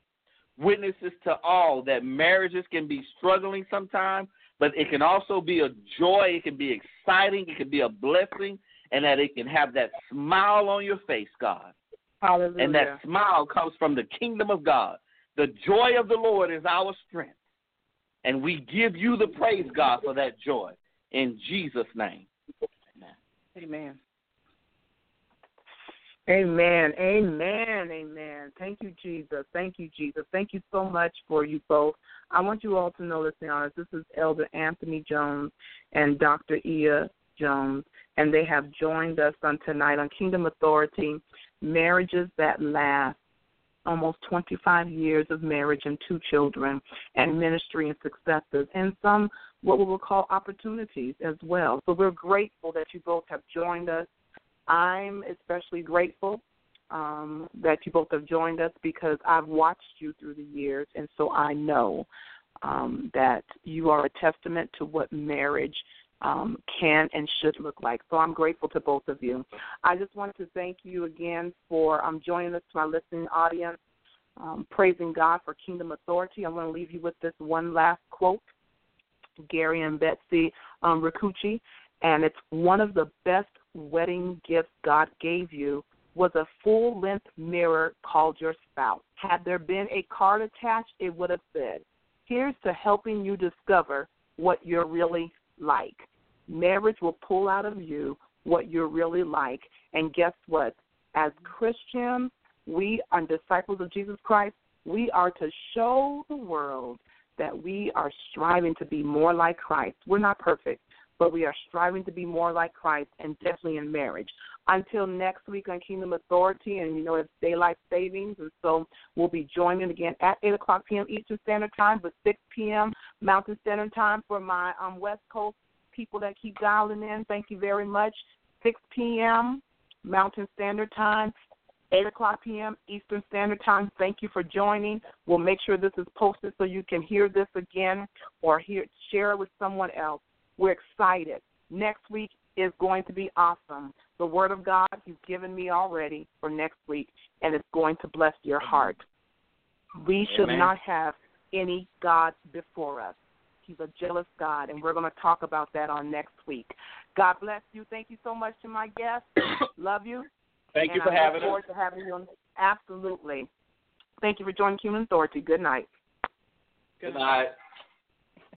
C: Witnesses to all that marriages can be struggling sometimes, but it can also be a joy. It can be exciting. It can be a blessing, and that it can have that smile on your face, God.
B: Hallelujah.
C: And that smile comes from the kingdom of God. The joy of the Lord is our strength. And we give you the praise, God, for that joy. In Jesus' name.
B: Amen. Amen. Amen. Amen. Thank you, Jesus. Thank you, Jesus. Thank you so much for you both. I want you all to know, listening honest, this is Elder Anthony Jones and Dr. Ee'a Jones, and they have joined us on tonight on Kingdom Authority Marriages That Last almost 25 years of marriage and two children, and ministry and successes, and some what we will call opportunities as well. So we're grateful that you both have joined us. I'm especially grateful um, that you both have joined us because I've watched you through the years, and so I know um, that you are a testament to what marriage um, can and should look like. So I'm grateful to both of you. I just want to thank you again for um, joining us to our listening audience, um, praising God for kingdom authority. I'm going to leave you with this one last quote, Gary and Betsy um, Ricucci, and it's one of the best wedding gifts God gave you was a full length mirror called your spouse. Had there been a card attached, it would have said, Here's to helping you discover what you're really like. Marriage will pull out of you what you're really like. And guess what? As Christians, we are disciples of Jesus Christ. We are to show the world that we are striving to be more like Christ. We're not perfect, but we are striving to be more like Christ and definitely in marriage. Until next week on Kingdom Authority, and you know it's daylight savings, and so we'll be joining again at 8 o'clock p.m. Eastern Standard Time, but 6 p.m. Mountain Standard Time for my um, West Coast people that keep dialing in. Thank you very much. 6 p.m. Mountain Standard Time, 8 o'clock p.m. Eastern Standard Time. Thank you for joining. We'll make sure this is posted so you can hear this again or hear share it with someone else. We're excited. Next week is going to be awesome. The Word of God He's given me already for next week, and it's going to bless your heart. We should Amen. not have any gods before us. He's a jealous God, and we're going to talk about that on next week. God bless you. Thank you so much to my guests. Love you.
C: Thank
B: and
C: you for
B: I
C: having
B: look forward
C: us.
B: To having you on. Absolutely. Thank you for joining Human Authority. Good night.
C: Good night.